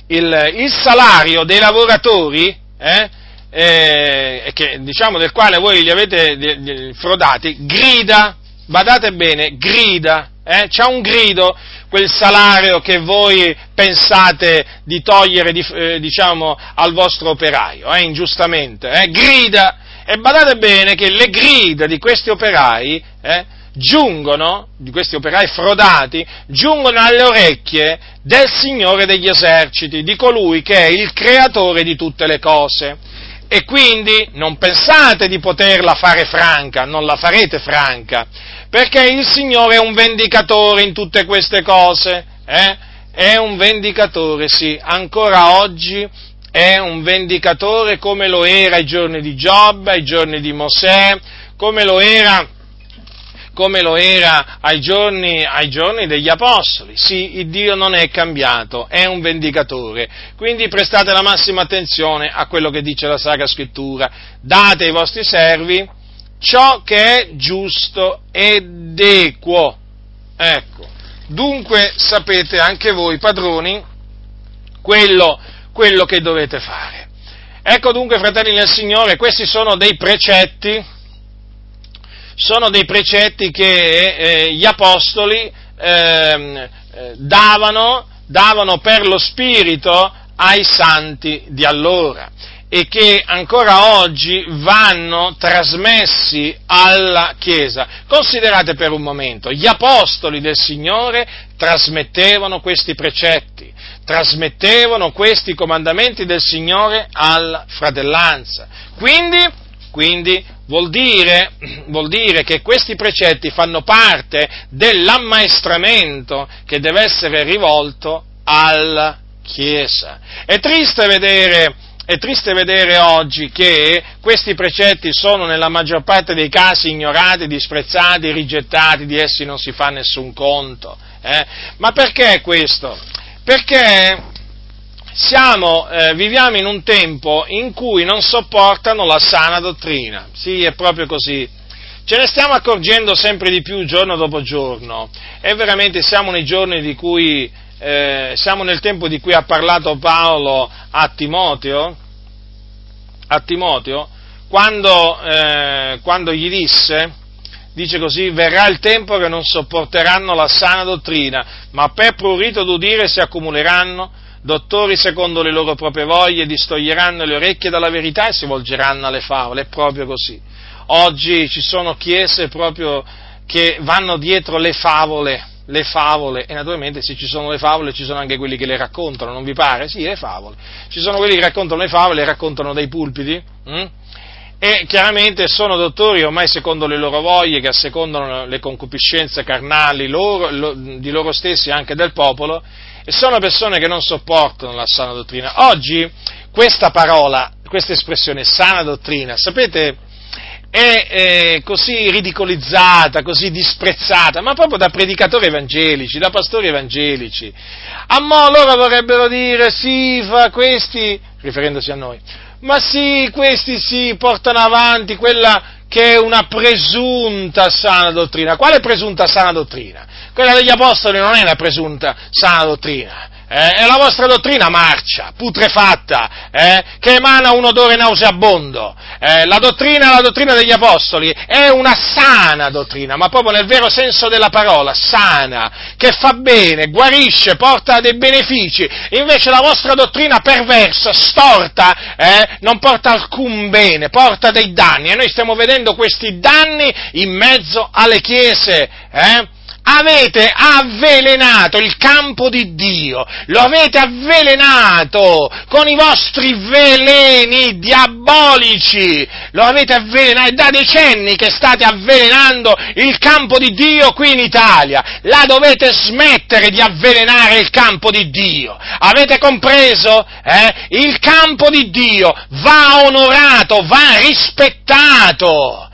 il, il salario dei lavoratori, eh, eh, che, diciamo, del quale voi li avete frodati, grida, badate bene, grida, eh, c'è un grido, quel salario che voi pensate di togliere di, eh, diciamo, al vostro operaio, eh, ingiustamente, eh, grida, e badate bene che le grida di questi operai, eh, giungono, di questi operai frodati, giungono alle orecchie del Signore degli eserciti, di colui che è il creatore di tutte le cose. E quindi non pensate di poterla fare franca, non la farete franca, perché il Signore è un vendicatore in tutte queste cose, eh? È un vendicatore, sì, ancora oggi è un vendicatore come lo era ai giorni di Giobbe, ai giorni di Mosè, come lo era come lo era ai giorni, ai giorni, degli Apostoli. Sì, il Dio non è cambiato, è un vendicatore. Quindi prestate la massima attenzione a quello che dice la Sacra Scrittura. Date ai vostri servi ciò che è giusto ed equo. Ecco. Dunque sapete anche voi, padroni, quello, quello che dovete fare. Ecco dunque, fratelli nel Signore, questi sono dei precetti sono dei precetti che eh, gli apostoli ehm, eh, davano, davano per lo Spirito ai santi di allora e che ancora oggi vanno trasmessi alla Chiesa. Considerate per un momento, gli apostoli del Signore trasmettevano questi precetti, trasmettevano questi comandamenti del Signore alla fratellanza. Quindi, quindi Vuol dire, vuol dire, che questi precetti fanno parte dell'ammaestramento che deve essere rivolto alla Chiesa. È triste vedere, è triste vedere oggi che questi precetti sono nella maggior parte dei casi ignorati, disprezzati, rigettati, di essi non si fa nessun conto. Eh? Ma perché questo? Perché siamo, eh, viviamo in un tempo in cui non sopportano la sana dottrina. Sì, è proprio così. Ce ne stiamo accorgendo sempre di più giorno dopo giorno e veramente siamo nei giorni di cui, eh, siamo nel tempo di cui ha parlato Paolo a Timoteo, a Timoteo quando, eh, quando gli disse, dice così, verrà il tempo che non sopporteranno la sana dottrina, ma per prurito d'udire si accumuleranno dottori secondo le loro proprie voglie distoglieranno le orecchie dalla verità e si volgeranno alle favole, è proprio così. Oggi ci sono chiese proprio che vanno dietro le favole, le favole, e naturalmente se ci sono le favole ci sono anche quelli che le raccontano, non vi pare? Sì, le favole. Ci sono quelli che raccontano le favole, le raccontano dai pulpiti, hm? e chiaramente sono dottori ormai secondo le loro voglie, che assecondano le concupiscenze carnali loro, lo, di loro stessi e anche del popolo, e sono persone che non sopportano la sana dottrina. Oggi questa parola, questa espressione sana dottrina, sapete, è, è così ridicolizzata, così disprezzata, ma proprio da predicatori evangelici, da pastori evangelici. A mo' loro vorrebbero dire, sì, fa questi, riferendosi a noi, ma sì, questi sì, portano avanti quella che è una presunta sana dottrina. Quale presunta sana dottrina? Quella degli apostoli non è una presunta sana dottrina, eh, è la vostra dottrina marcia, putrefatta, eh, che emana un odore nauseabondo. Eh, la dottrina, la dottrina degli apostoli è una sana dottrina, ma proprio nel vero senso della parola, sana, che fa bene, guarisce, porta dei benefici. Invece la vostra dottrina perversa, storta, eh, non porta alcun bene, porta dei danni. E noi stiamo vedendo questi danni in mezzo alle chiese. Avete avvelenato il campo di Dio, lo avete avvelenato con i vostri veleni diabolici, lo avete avvelenato, è da decenni che state avvelenando il campo di Dio qui in Italia, la dovete smettere di avvelenare il campo di Dio, avete compreso? Eh? Il campo di Dio va onorato, va rispettato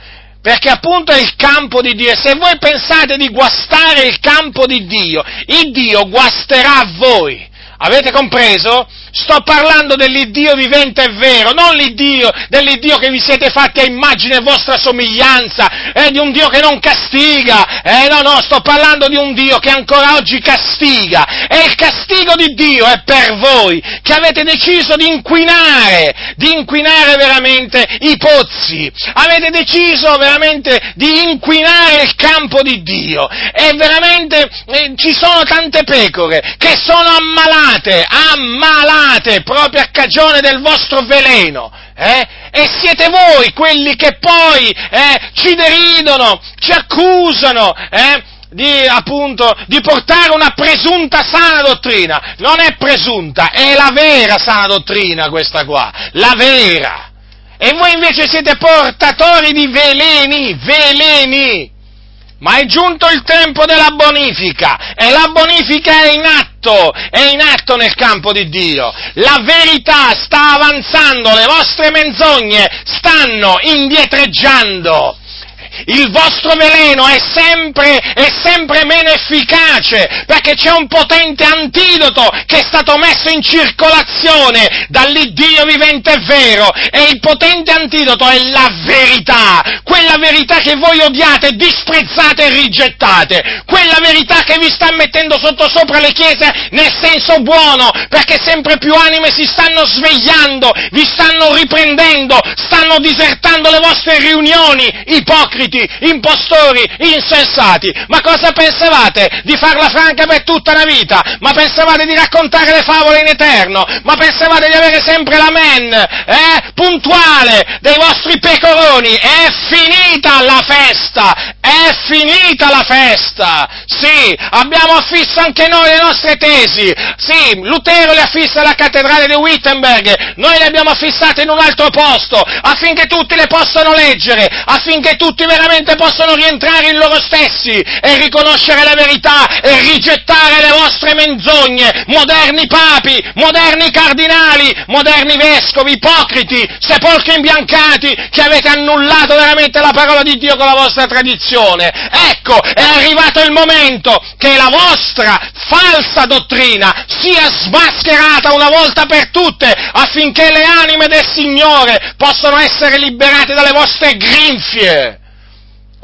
perché appunto è il campo di Dio e se voi pensate di guastare il campo di Dio, il Dio guasterà voi. Avete compreso? Sto parlando dell'Iddio vivente e vero, non l'Iddio, dell'Iddio che vi siete fatti a immagine e vostra somiglianza, eh, di un Dio che non castiga, eh, no, no, sto parlando di un Dio che ancora oggi castiga, e il castigo di Dio è per voi, che avete deciso di inquinare, di inquinare veramente i pozzi, avete deciso veramente di inquinare il campo di Dio, e veramente eh, ci sono tante pecore che sono ammalate, ammalate, amate proprio a cagione del vostro veleno. Eh? E siete voi quelli che poi eh, ci deridono, ci accusano, eh? di, appunto, di portare una presunta sana dottrina. Non è presunta, è la vera sana dottrina questa qua, la vera. E voi invece siete portatori di veleni, veleni. Ma è giunto il tempo della bonifica e la bonifica è in atto, è in atto nel campo di Dio. La verità sta avanzando, le vostre menzogne stanno indietreggiando il vostro veleno è sempre, è sempre meno efficace, perché c'è un potente antidoto che è stato messo in circolazione dall'Iddio vivente e vero, e il potente antidoto è la verità, quella verità che voi odiate, disprezzate e rigettate, quella verità che vi sta mettendo sotto sopra le chiese nel senso buono, perché sempre più anime si stanno svegliando, vi stanno riprendendo, stanno disertando le vostre riunioni, ipocriti, ipocriti, impostori, insensati. Ma cosa pensavate? Di farla franca per tutta la vita? Ma pensavate di raccontare le favole in eterno? Ma pensavate di avere sempre l'amen, eh? Puntuale dei vostri pecoroni? È finita la festa! È finita la festa! Sì, abbiamo affisso anche noi le nostre tesi. Sì, Lutero le affissa alla cattedrale di Wittenberg, noi le abbiamo affissate in un altro posto, affinché tutti le possano leggere, affinché tutti veramente possono rientrare in loro stessi e riconoscere la verità e rigettare le vostre menzogne, moderni papi, moderni cardinali, moderni vescovi, ipocriti, sepolcri imbiancati, che avete annullato veramente la parola di Dio con la vostra tradizione. Ecco, è arrivato il momento che la vostra falsa dottrina sia smascherata una volta per tutte affinché le anime del Signore possano essere liberate dalle vostre grinfie.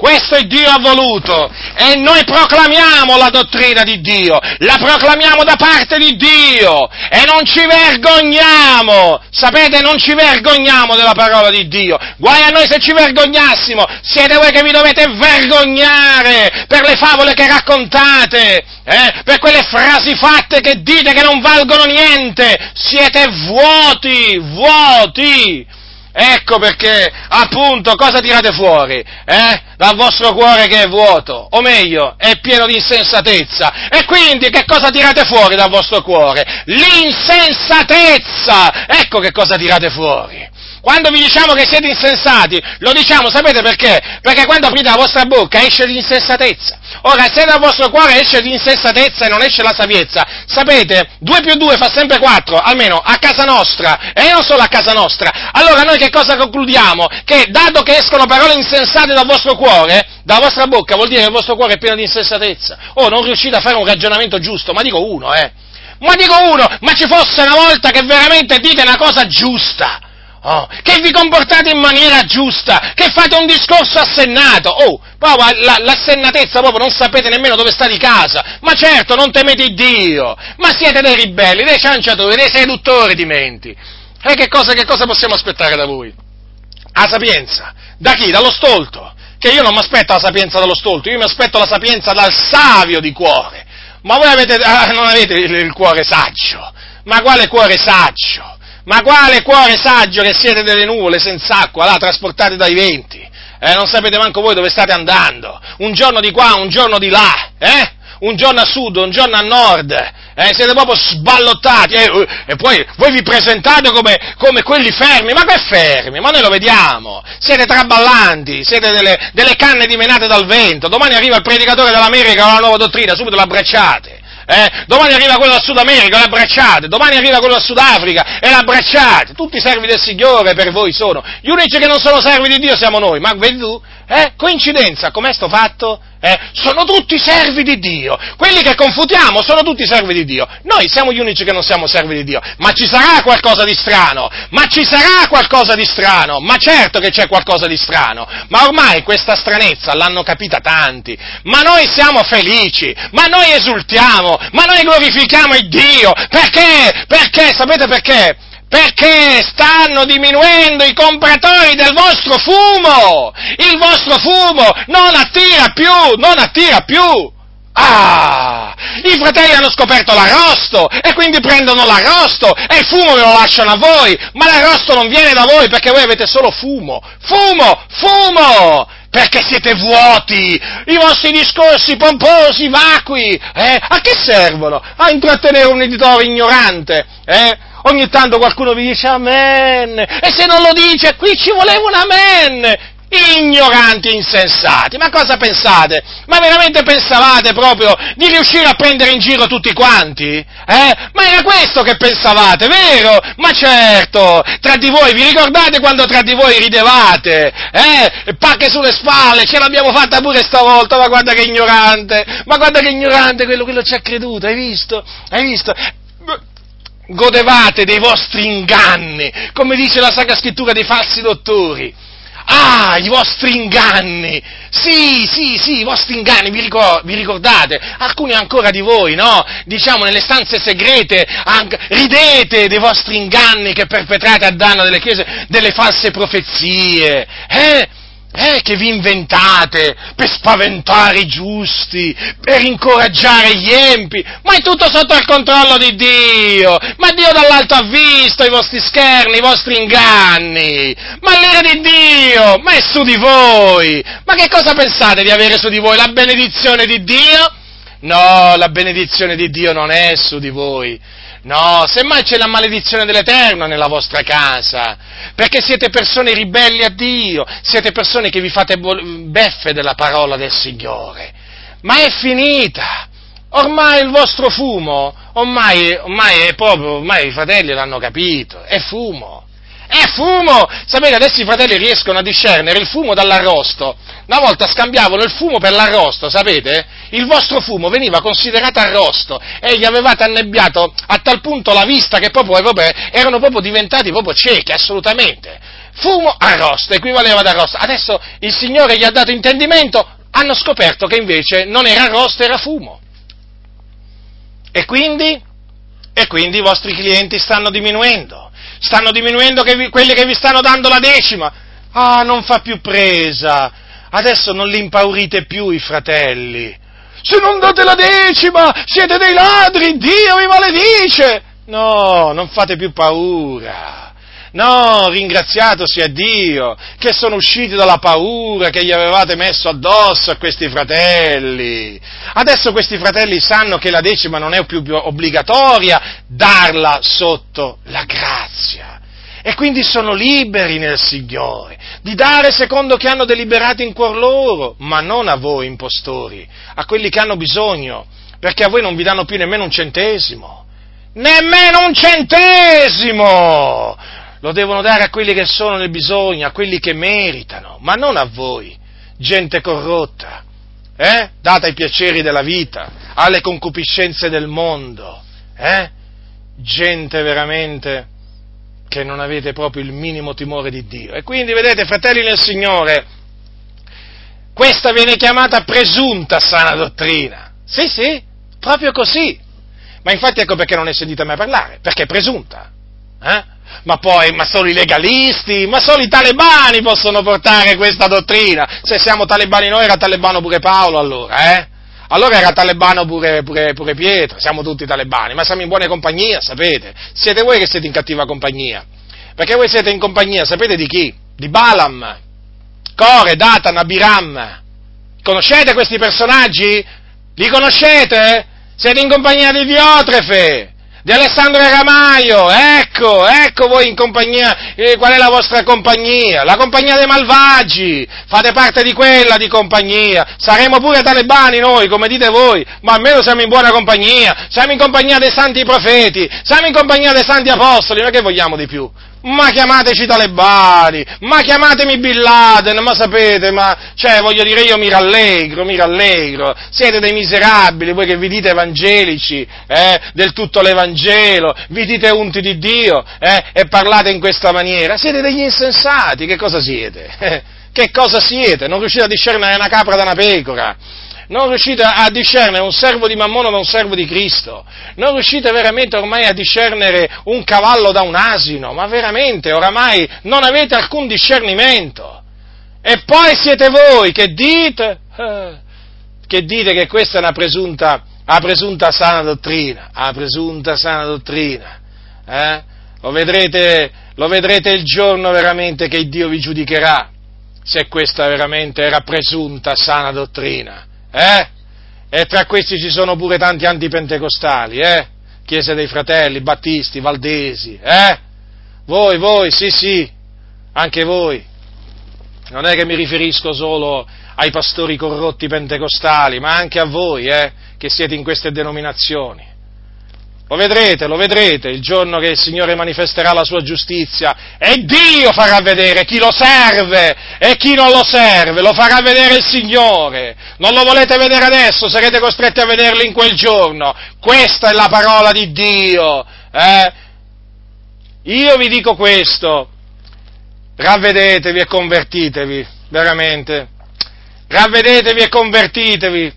Questo è Dio ha voluto e noi proclamiamo la dottrina di Dio, la proclamiamo da parte di Dio e non ci vergogniamo, sapete, non ci vergogniamo della parola di Dio. Guai a noi se ci vergognassimo, siete voi che vi dovete vergognare per le favole che raccontate, eh? per quelle frasi fatte che dite che non valgono niente, siete vuoti, vuoti. Ecco perché, appunto, cosa tirate fuori? Eh? Dal vostro cuore che è vuoto, o meglio, è pieno di insensatezza. E quindi che cosa tirate fuori dal vostro cuore? L'insensatezza! Ecco che cosa tirate fuori. Quando vi diciamo che siete insensati, lo diciamo, sapete perché? Perché quando aprite la vostra bocca esce l'insensatezza. Ora, se dal vostro cuore esce l'insensatezza e non esce la saviezza, sapete, 2 più 2 fa sempre 4, almeno a casa nostra, e non solo a casa nostra. Allora noi che cosa concludiamo? Che dato che escono parole insensate dal vostro cuore, dalla vostra bocca, vuol dire che il vostro cuore è pieno di insensatezza. Oh, non riuscite a fare un ragionamento giusto, ma dico uno, eh. Ma dico uno, ma ci fosse una volta che veramente dite una cosa giusta Oh, che vi comportate in maniera giusta, che fate un discorso assennato. Oh, proprio la, l'assennatezza proprio non sapete nemmeno dove sta di casa. Ma certo, non temete Dio, ma siete dei ribelli, dei cianciatori, dei seduttori di menti. E che cosa, che cosa possiamo aspettare da voi? La sapienza. Da chi? Dallo stolto. Che io non mi aspetto la sapienza dallo stolto, io mi aspetto la sapienza dal savio di cuore. Ma voi avete, ah, non avete il, il cuore saggio. Ma quale cuore saggio? Ma quale cuore saggio che siete delle nuvole senza acqua, là, trasportate dai venti? Eh, non sapete manco voi dove state andando. Un giorno di qua, un giorno di là, eh? Un giorno a sud, un giorno a nord. Eh, siete proprio sballottati. Eh, e poi voi vi presentate come, come, quelli fermi. Ma che fermi? Ma noi lo vediamo. Siete traballanti, siete delle, delle canne dimenate dal vento. Domani arriva il predicatore dell'America con la nuova dottrina, subito l'abbracciate. Eh? Domani arriva quello dal Sud America, l'abbracciate, domani arriva quello dal Sudafrica e l'abbracciate, tutti i servi del Signore per voi sono, gli unici che non sono servi di Dio siamo noi, ma vedi tu? Eh? Coincidenza, com'è sto fatto? Eh? Sono tutti servi di Dio. Quelli che confutiamo sono tutti servi di Dio. Noi siamo gli unici che non siamo servi di Dio. Ma ci sarà qualcosa di strano. Ma ci sarà qualcosa di strano. Ma certo che c'è qualcosa di strano. Ma ormai questa stranezza l'hanno capita tanti. Ma noi siamo felici. Ma noi esultiamo. Ma noi glorifichiamo il Dio. Perché? Perché? Sapete perché? Perché stanno diminuendo i compratori del vostro fumo. Il vostro fumo non attira più, non attira più. Ah! I fratelli hanno scoperto l'arrosto e quindi prendono l'arrosto e il fumo ve lo lasciano a voi, ma l'arrosto non viene da voi perché voi avete solo fumo. Fumo! Fumo! perché siete vuoti, i vostri discorsi pomposi, vacui, eh? a che servono? A intrattenere un editore ignorante, eh? Ogni tanto qualcuno vi dice amen, e se non lo dice, qui ci voleva un amen, ignoranti insensati. Ma cosa pensate? Ma veramente pensavate proprio di riuscire a prendere in giro tutti quanti? Eh? Ma era questo che pensavate, vero? Ma certo, tra di voi, vi ricordate quando tra di voi ridevate? Eh? Pacche sulle spalle, ce l'abbiamo fatta pure stavolta, ma guarda che ignorante, ma guarda che ignorante quello, quello ci ha creduto, hai visto? Hai visto? Godevate dei vostri inganni, come dice la Sacra Scrittura dei falsi dottori. Ah, i vostri inganni! Sì, sì, sì, i vostri inganni, vi, ricor- vi, ricordate? Alcuni ancora di voi, no? Diciamo nelle stanze segrete, anche, ridete dei vostri inganni che perpetrate a danno delle chiese, delle false profezie, eh? Eh, che vi inventate per spaventare i giusti, per incoraggiare gli empi, ma è tutto sotto il controllo di Dio, ma Dio dall'alto ha visto i vostri scherni, i vostri inganni, ma l'ira di Dio, ma è su di voi, ma che cosa pensate di avere su di voi? La benedizione di Dio? No, la benedizione di Dio non è su di voi, No, semmai c'è la maledizione dell'Eterno nella vostra casa, perché siete persone ribelli a Dio, siete persone che vi fate beffe della parola del Signore. Ma è finita! Ormai il vostro fumo, ormai, ormai è proprio, ormai i fratelli l'hanno capito, è fumo. È fumo! Sapete, adesso i fratelli riescono a discernere il fumo dall'arrosto. Una volta scambiavano il fumo per l'arrosto, sapete? Il vostro fumo veniva considerato arrosto e gli avevate annebbiato a tal punto la vista che proprio, eh, proprio erano proprio diventati proprio ciechi, assolutamente. Fumo, arrosto, equivaleva ad arrosto. Adesso il Signore gli ha dato intendimento, hanno scoperto che invece non era arrosto, era fumo. E quindi? E quindi i vostri clienti stanno diminuendo stanno diminuendo che vi, quelli che vi stanno dando la decima. Ah, non fa più presa. Adesso non li impaurite più i fratelli. Se non date la decima, siete dei ladri, Dio vi maledice. No, non fate più paura. No, ringraziato sia Dio che sono usciti dalla paura che gli avevate messo addosso a questi fratelli. Adesso questi fratelli sanno che la decima non è più obbligatoria darla sotto la grazia. E quindi sono liberi nel Signore di dare secondo che hanno deliberato in cuor loro, ma non a voi impostori, a quelli che hanno bisogno, perché a voi non vi danno più nemmeno un centesimo. Nemmeno un centesimo! Lo devono dare a quelli che sono nel bisogno, a quelli che meritano, ma non a voi, gente corrotta, eh? data ai piaceri della vita, alle concupiscenze del mondo, eh? gente veramente che non avete proprio il minimo timore di Dio. E quindi, vedete, fratelli nel Signore, questa viene chiamata presunta sana dottrina. Sì, sì, proprio così. Ma infatti ecco perché non ne sentite mai parlare, perché è presunta. Eh? Ma poi, ma solo i legalisti, ma solo i talebani possono portare questa dottrina. Se siamo talebani noi era talebano pure Paolo allora, eh? Allora era talebano pure, pure, pure Pietro, siamo tutti talebani, ma siamo in buona compagnia, sapete? Siete voi che siete in cattiva compagnia. Perché voi siete in compagnia, sapete di chi? Di Balaam, Core, Datan, Abiram. Conoscete questi personaggi? Li conoscete? Siete in compagnia di Diotrefe, di Alessandro Ramaio, ecco, ecco voi in compagnia, eh, qual è la vostra compagnia? La compagnia dei malvagi, fate parte di quella di compagnia, saremo pure talebani noi, come dite voi, ma almeno siamo in buona compagnia, siamo in compagnia dei santi profeti, siamo in compagnia dei santi apostoli, ma che vogliamo di più? Ma chiamateci talebani, ma chiamatemi Bin Laden, ma sapete, ma, cioè, voglio dire, io mi rallegro, mi rallegro, siete dei miserabili, voi che vi dite evangelici, eh, del tutto l'Evangelo, vi dite unti di Dio, eh, e parlate in questa maniera, siete degli insensati, che cosa siete? che cosa siete? Non riuscite a discernere una capra da una pecora, non riuscite a discernere un servo di Mammona da un servo di Cristo, non riuscite veramente ormai a discernere un cavallo da un asino, ma veramente oramai non avete alcun discernimento. E poi siete voi che dite, eh, che dite che questa è una presunta, una presunta sana dottrina, una presunta sana dottrina. Eh? Lo, vedrete, lo vedrete il giorno veramente che Dio vi giudicherà, se questa veramente era presunta sana dottrina. Eh? E tra questi ci sono pure tanti antipentecostali, eh? Chiesa dei Fratelli, Battisti, Valdesi, eh? Voi, voi, sì, sì, anche voi. Non è che mi riferisco solo ai pastori corrotti pentecostali, ma anche a voi, eh, che siete in queste denominazioni. Lo vedrete, lo vedrete il giorno che il Signore manifesterà la sua giustizia e Dio farà vedere chi lo serve e chi non lo serve, lo farà vedere il Signore. Non lo volete vedere adesso, sarete costretti a vederlo in quel giorno. Questa è la parola di Dio. Eh? Io vi dico questo, ravvedetevi e convertitevi, veramente. Ravvedetevi e convertitevi,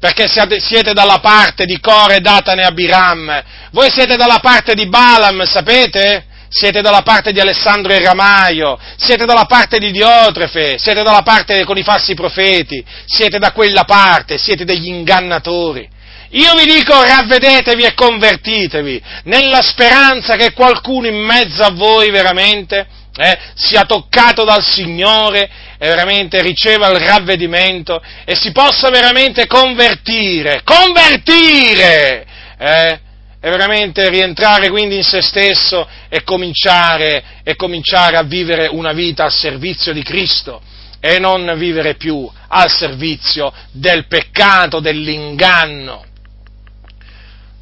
perché siete, dalla parte di Core, Datane e Abiram. Voi siete dalla parte di Balaam, sapete? Siete dalla parte di Alessandro il Ramaio, siete dalla parte di Diotrefe, siete dalla parte con i falsi profeti, siete da quella parte, siete degli ingannatori. Io vi dico ravvedetevi e convertitevi, nella speranza che qualcuno in mezzo a voi veramente eh, sia toccato dal Signore e veramente riceva il ravvedimento e si possa veramente convertire, convertire, eh, e veramente rientrare quindi in se stesso e cominciare, e cominciare a vivere una vita al servizio di Cristo e non vivere più al servizio del peccato, dell'inganno.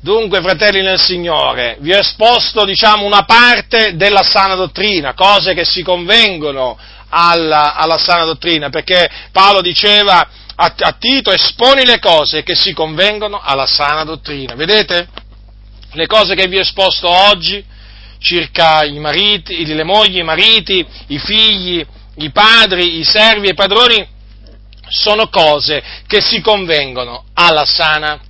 Dunque, fratelli nel Signore, vi ho esposto, diciamo, una parte della sana dottrina, cose che si convengono alla, alla sana dottrina, perché Paolo diceva a, a, Tito, esponi le cose che si convengono alla sana dottrina. Vedete? Le cose che vi ho esposto oggi, circa i mariti, le mogli, i mariti, i figli, i padri, i servi e i padroni, sono cose che si convengono alla sana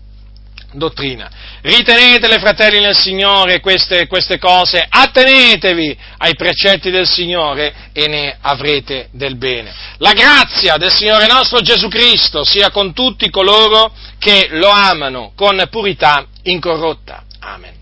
dottrina. Ritenetele, fratelli nel Signore, queste, queste, cose, attenetevi ai precetti del Signore e ne avrete del bene. La grazia del Signore nostro Gesù Cristo sia con tutti coloro che lo amano con purità incorrotta. Amen.